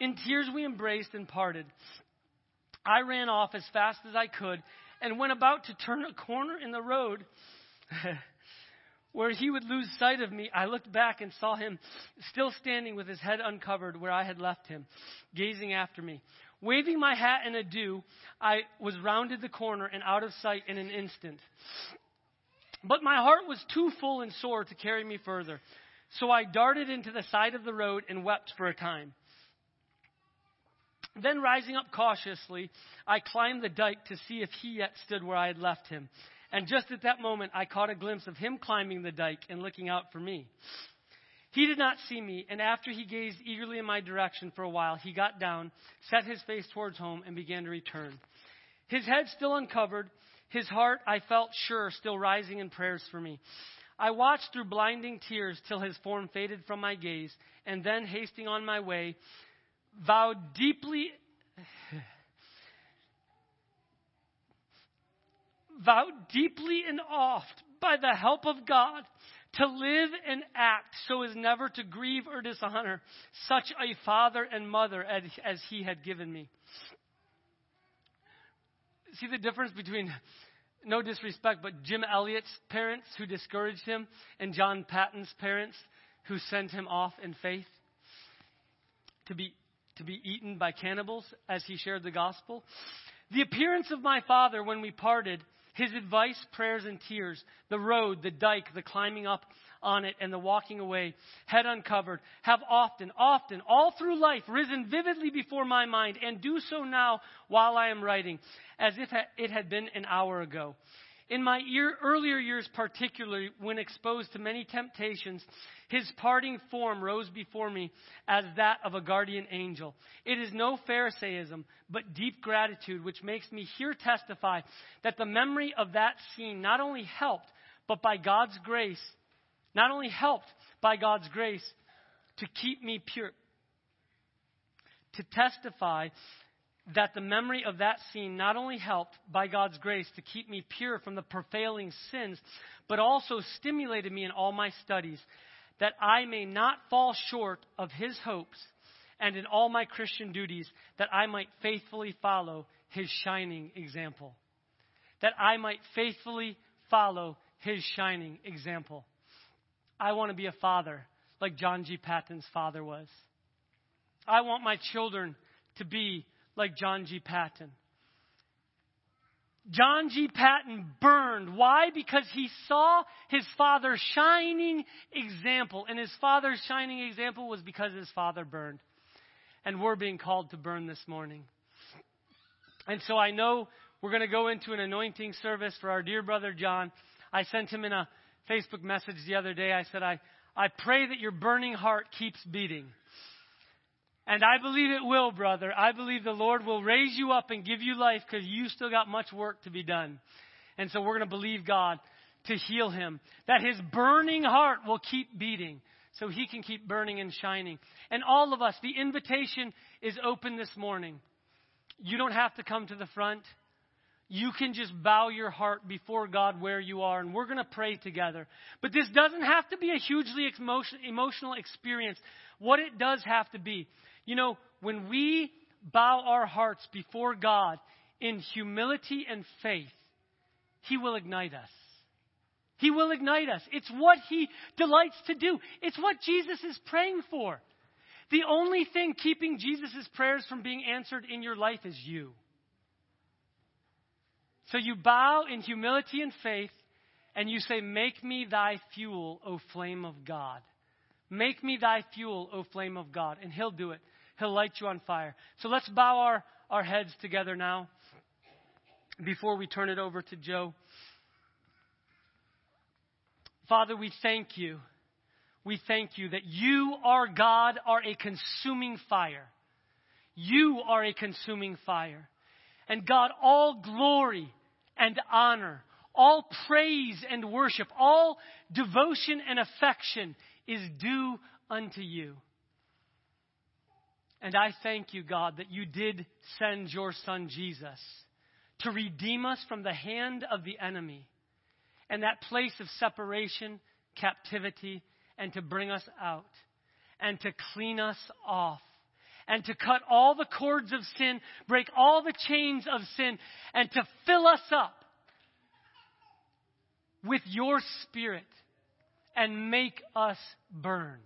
In tears, we embraced and parted. I ran off as fast as I could, and when about to turn a corner in the road [LAUGHS] where he would lose sight of me, I looked back and saw him still standing with his head uncovered where I had left him, gazing after me. Waving my hat in adieu, I was rounded the corner and out of sight in an instant. But my heart was too full and sore to carry me further. So I darted into the side of the road and wept for a time. Then, rising up cautiously, I climbed the dike to see if he yet stood where I had left him. And just at that moment, I caught a glimpse of him climbing the dike and looking out for me. He did not see me, and after he gazed eagerly in my direction for a while, he got down, set his face towards home, and began to return. His head still uncovered, his heart, I felt sure, still rising in prayers for me. I watched through blinding tears till his form faded from my gaze, and then, hasting on my way, vowed deeply [SIGHS] vowed deeply and oft by the help of God to live and act so as never to grieve or dishonor such a father and mother as, as he had given me. See the difference between, no disrespect, but Jim Elliot's parents who discouraged him and John Paton's parents who sent him off in faith to be, to be eaten by cannibals as he shared the gospel. The appearance of my father when we parted his advice, prayers, and tears, the road, the dike, the climbing up on it, and the walking away, head uncovered, have often, often, all through life, risen vividly before my mind, and do so now while I am writing, as if it had been an hour ago. In my ear, earlier years, particularly when exposed to many temptations, his parting form rose before me as that of a guardian angel. It is no Pharisaism, but deep gratitude which makes me here testify that the memory of that scene not only helped, but by God's grace, not only helped by God's grace to keep me pure, to testify that the memory of that scene not only helped, by God's grace, to keep me pure from the prevailing sins, but also stimulated me in all my studies, that I may not fall short of His hopes, and in all my Christian duties, that I might faithfully follow His shining example. That I might faithfully follow His shining example. I want to be a father like John G. Paton's father was. I want my children to be like John G. Paton. John G. Paton burned. Why? Because he saw his father's shining example. And his father's shining example was because his father burned. And we're being called to burn this morning. And so I know we're going to go into an anointing service for our dear brother John. I sent him in a Facebook message the other day. I said, I, I pray that your burning heart keeps beating. And I believe it will, brother. I believe the Lord will raise you up and give you life because you still got much work to be done. And so we're going to believe God to heal him. That his burning heart will keep beating so he can keep burning and shining. And all of us, the invitation is open this morning. You don't have to come to the front. You can just bow your heart before God where you are, and we're going to pray together. But this doesn't have to be a hugely emotional experience. What it does have to be you know, when we bow our hearts before God in humility and faith, He will ignite us. He will ignite us. It's what He delights to do. It's what Jesus is praying for. The only thing keeping Jesus' prayers from being answered in your life is you. So you bow in humility and faith, and you say, Make me thy fuel, O flame of God. Make me thy fuel, O flame of God. And he'll do it. He'll light you on fire. So let's bow our, our heads together now before we turn it over to Joe. Father, we thank you. We thank you that you, our God, are a consuming fire. You are a consuming fire. And God, all glory and honor, all praise and worship, all devotion and affection is due unto you. And I thank you, God, that you did send your son Jesus to redeem us from the hand of the enemy and that place of separation, captivity, and to bring us out and to clean us off and to cut all the cords of sin, break all the chains of sin, and to fill us up with your spirit and make us burn.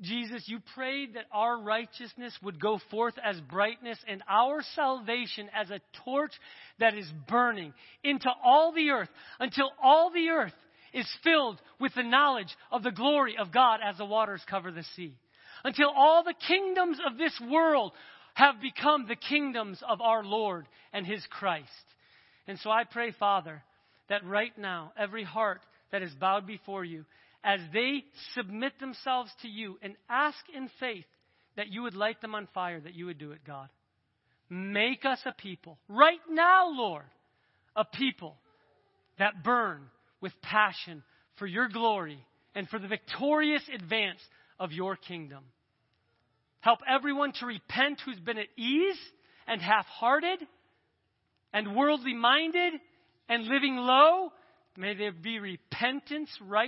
Jesus, you prayed that our righteousness would go forth as brightness and our salvation as a torch that is burning into all the earth until all the earth is filled with the knowledge of the glory of God as the waters cover the sea. until all the kingdoms of this world have become the kingdoms of our Lord and His Christ. And so I pray, Father, that right now, every heart that is bowed before you, as they submit themselves to you and ask in faith that you would light them on fire, that you would do it, God. Make us a people, right now, Lord, a people that burn with passion for your glory and for the victorious advance of your kingdom. Help everyone to repent who's been at ease and half hearted and worldly minded and living low. May there be repentance right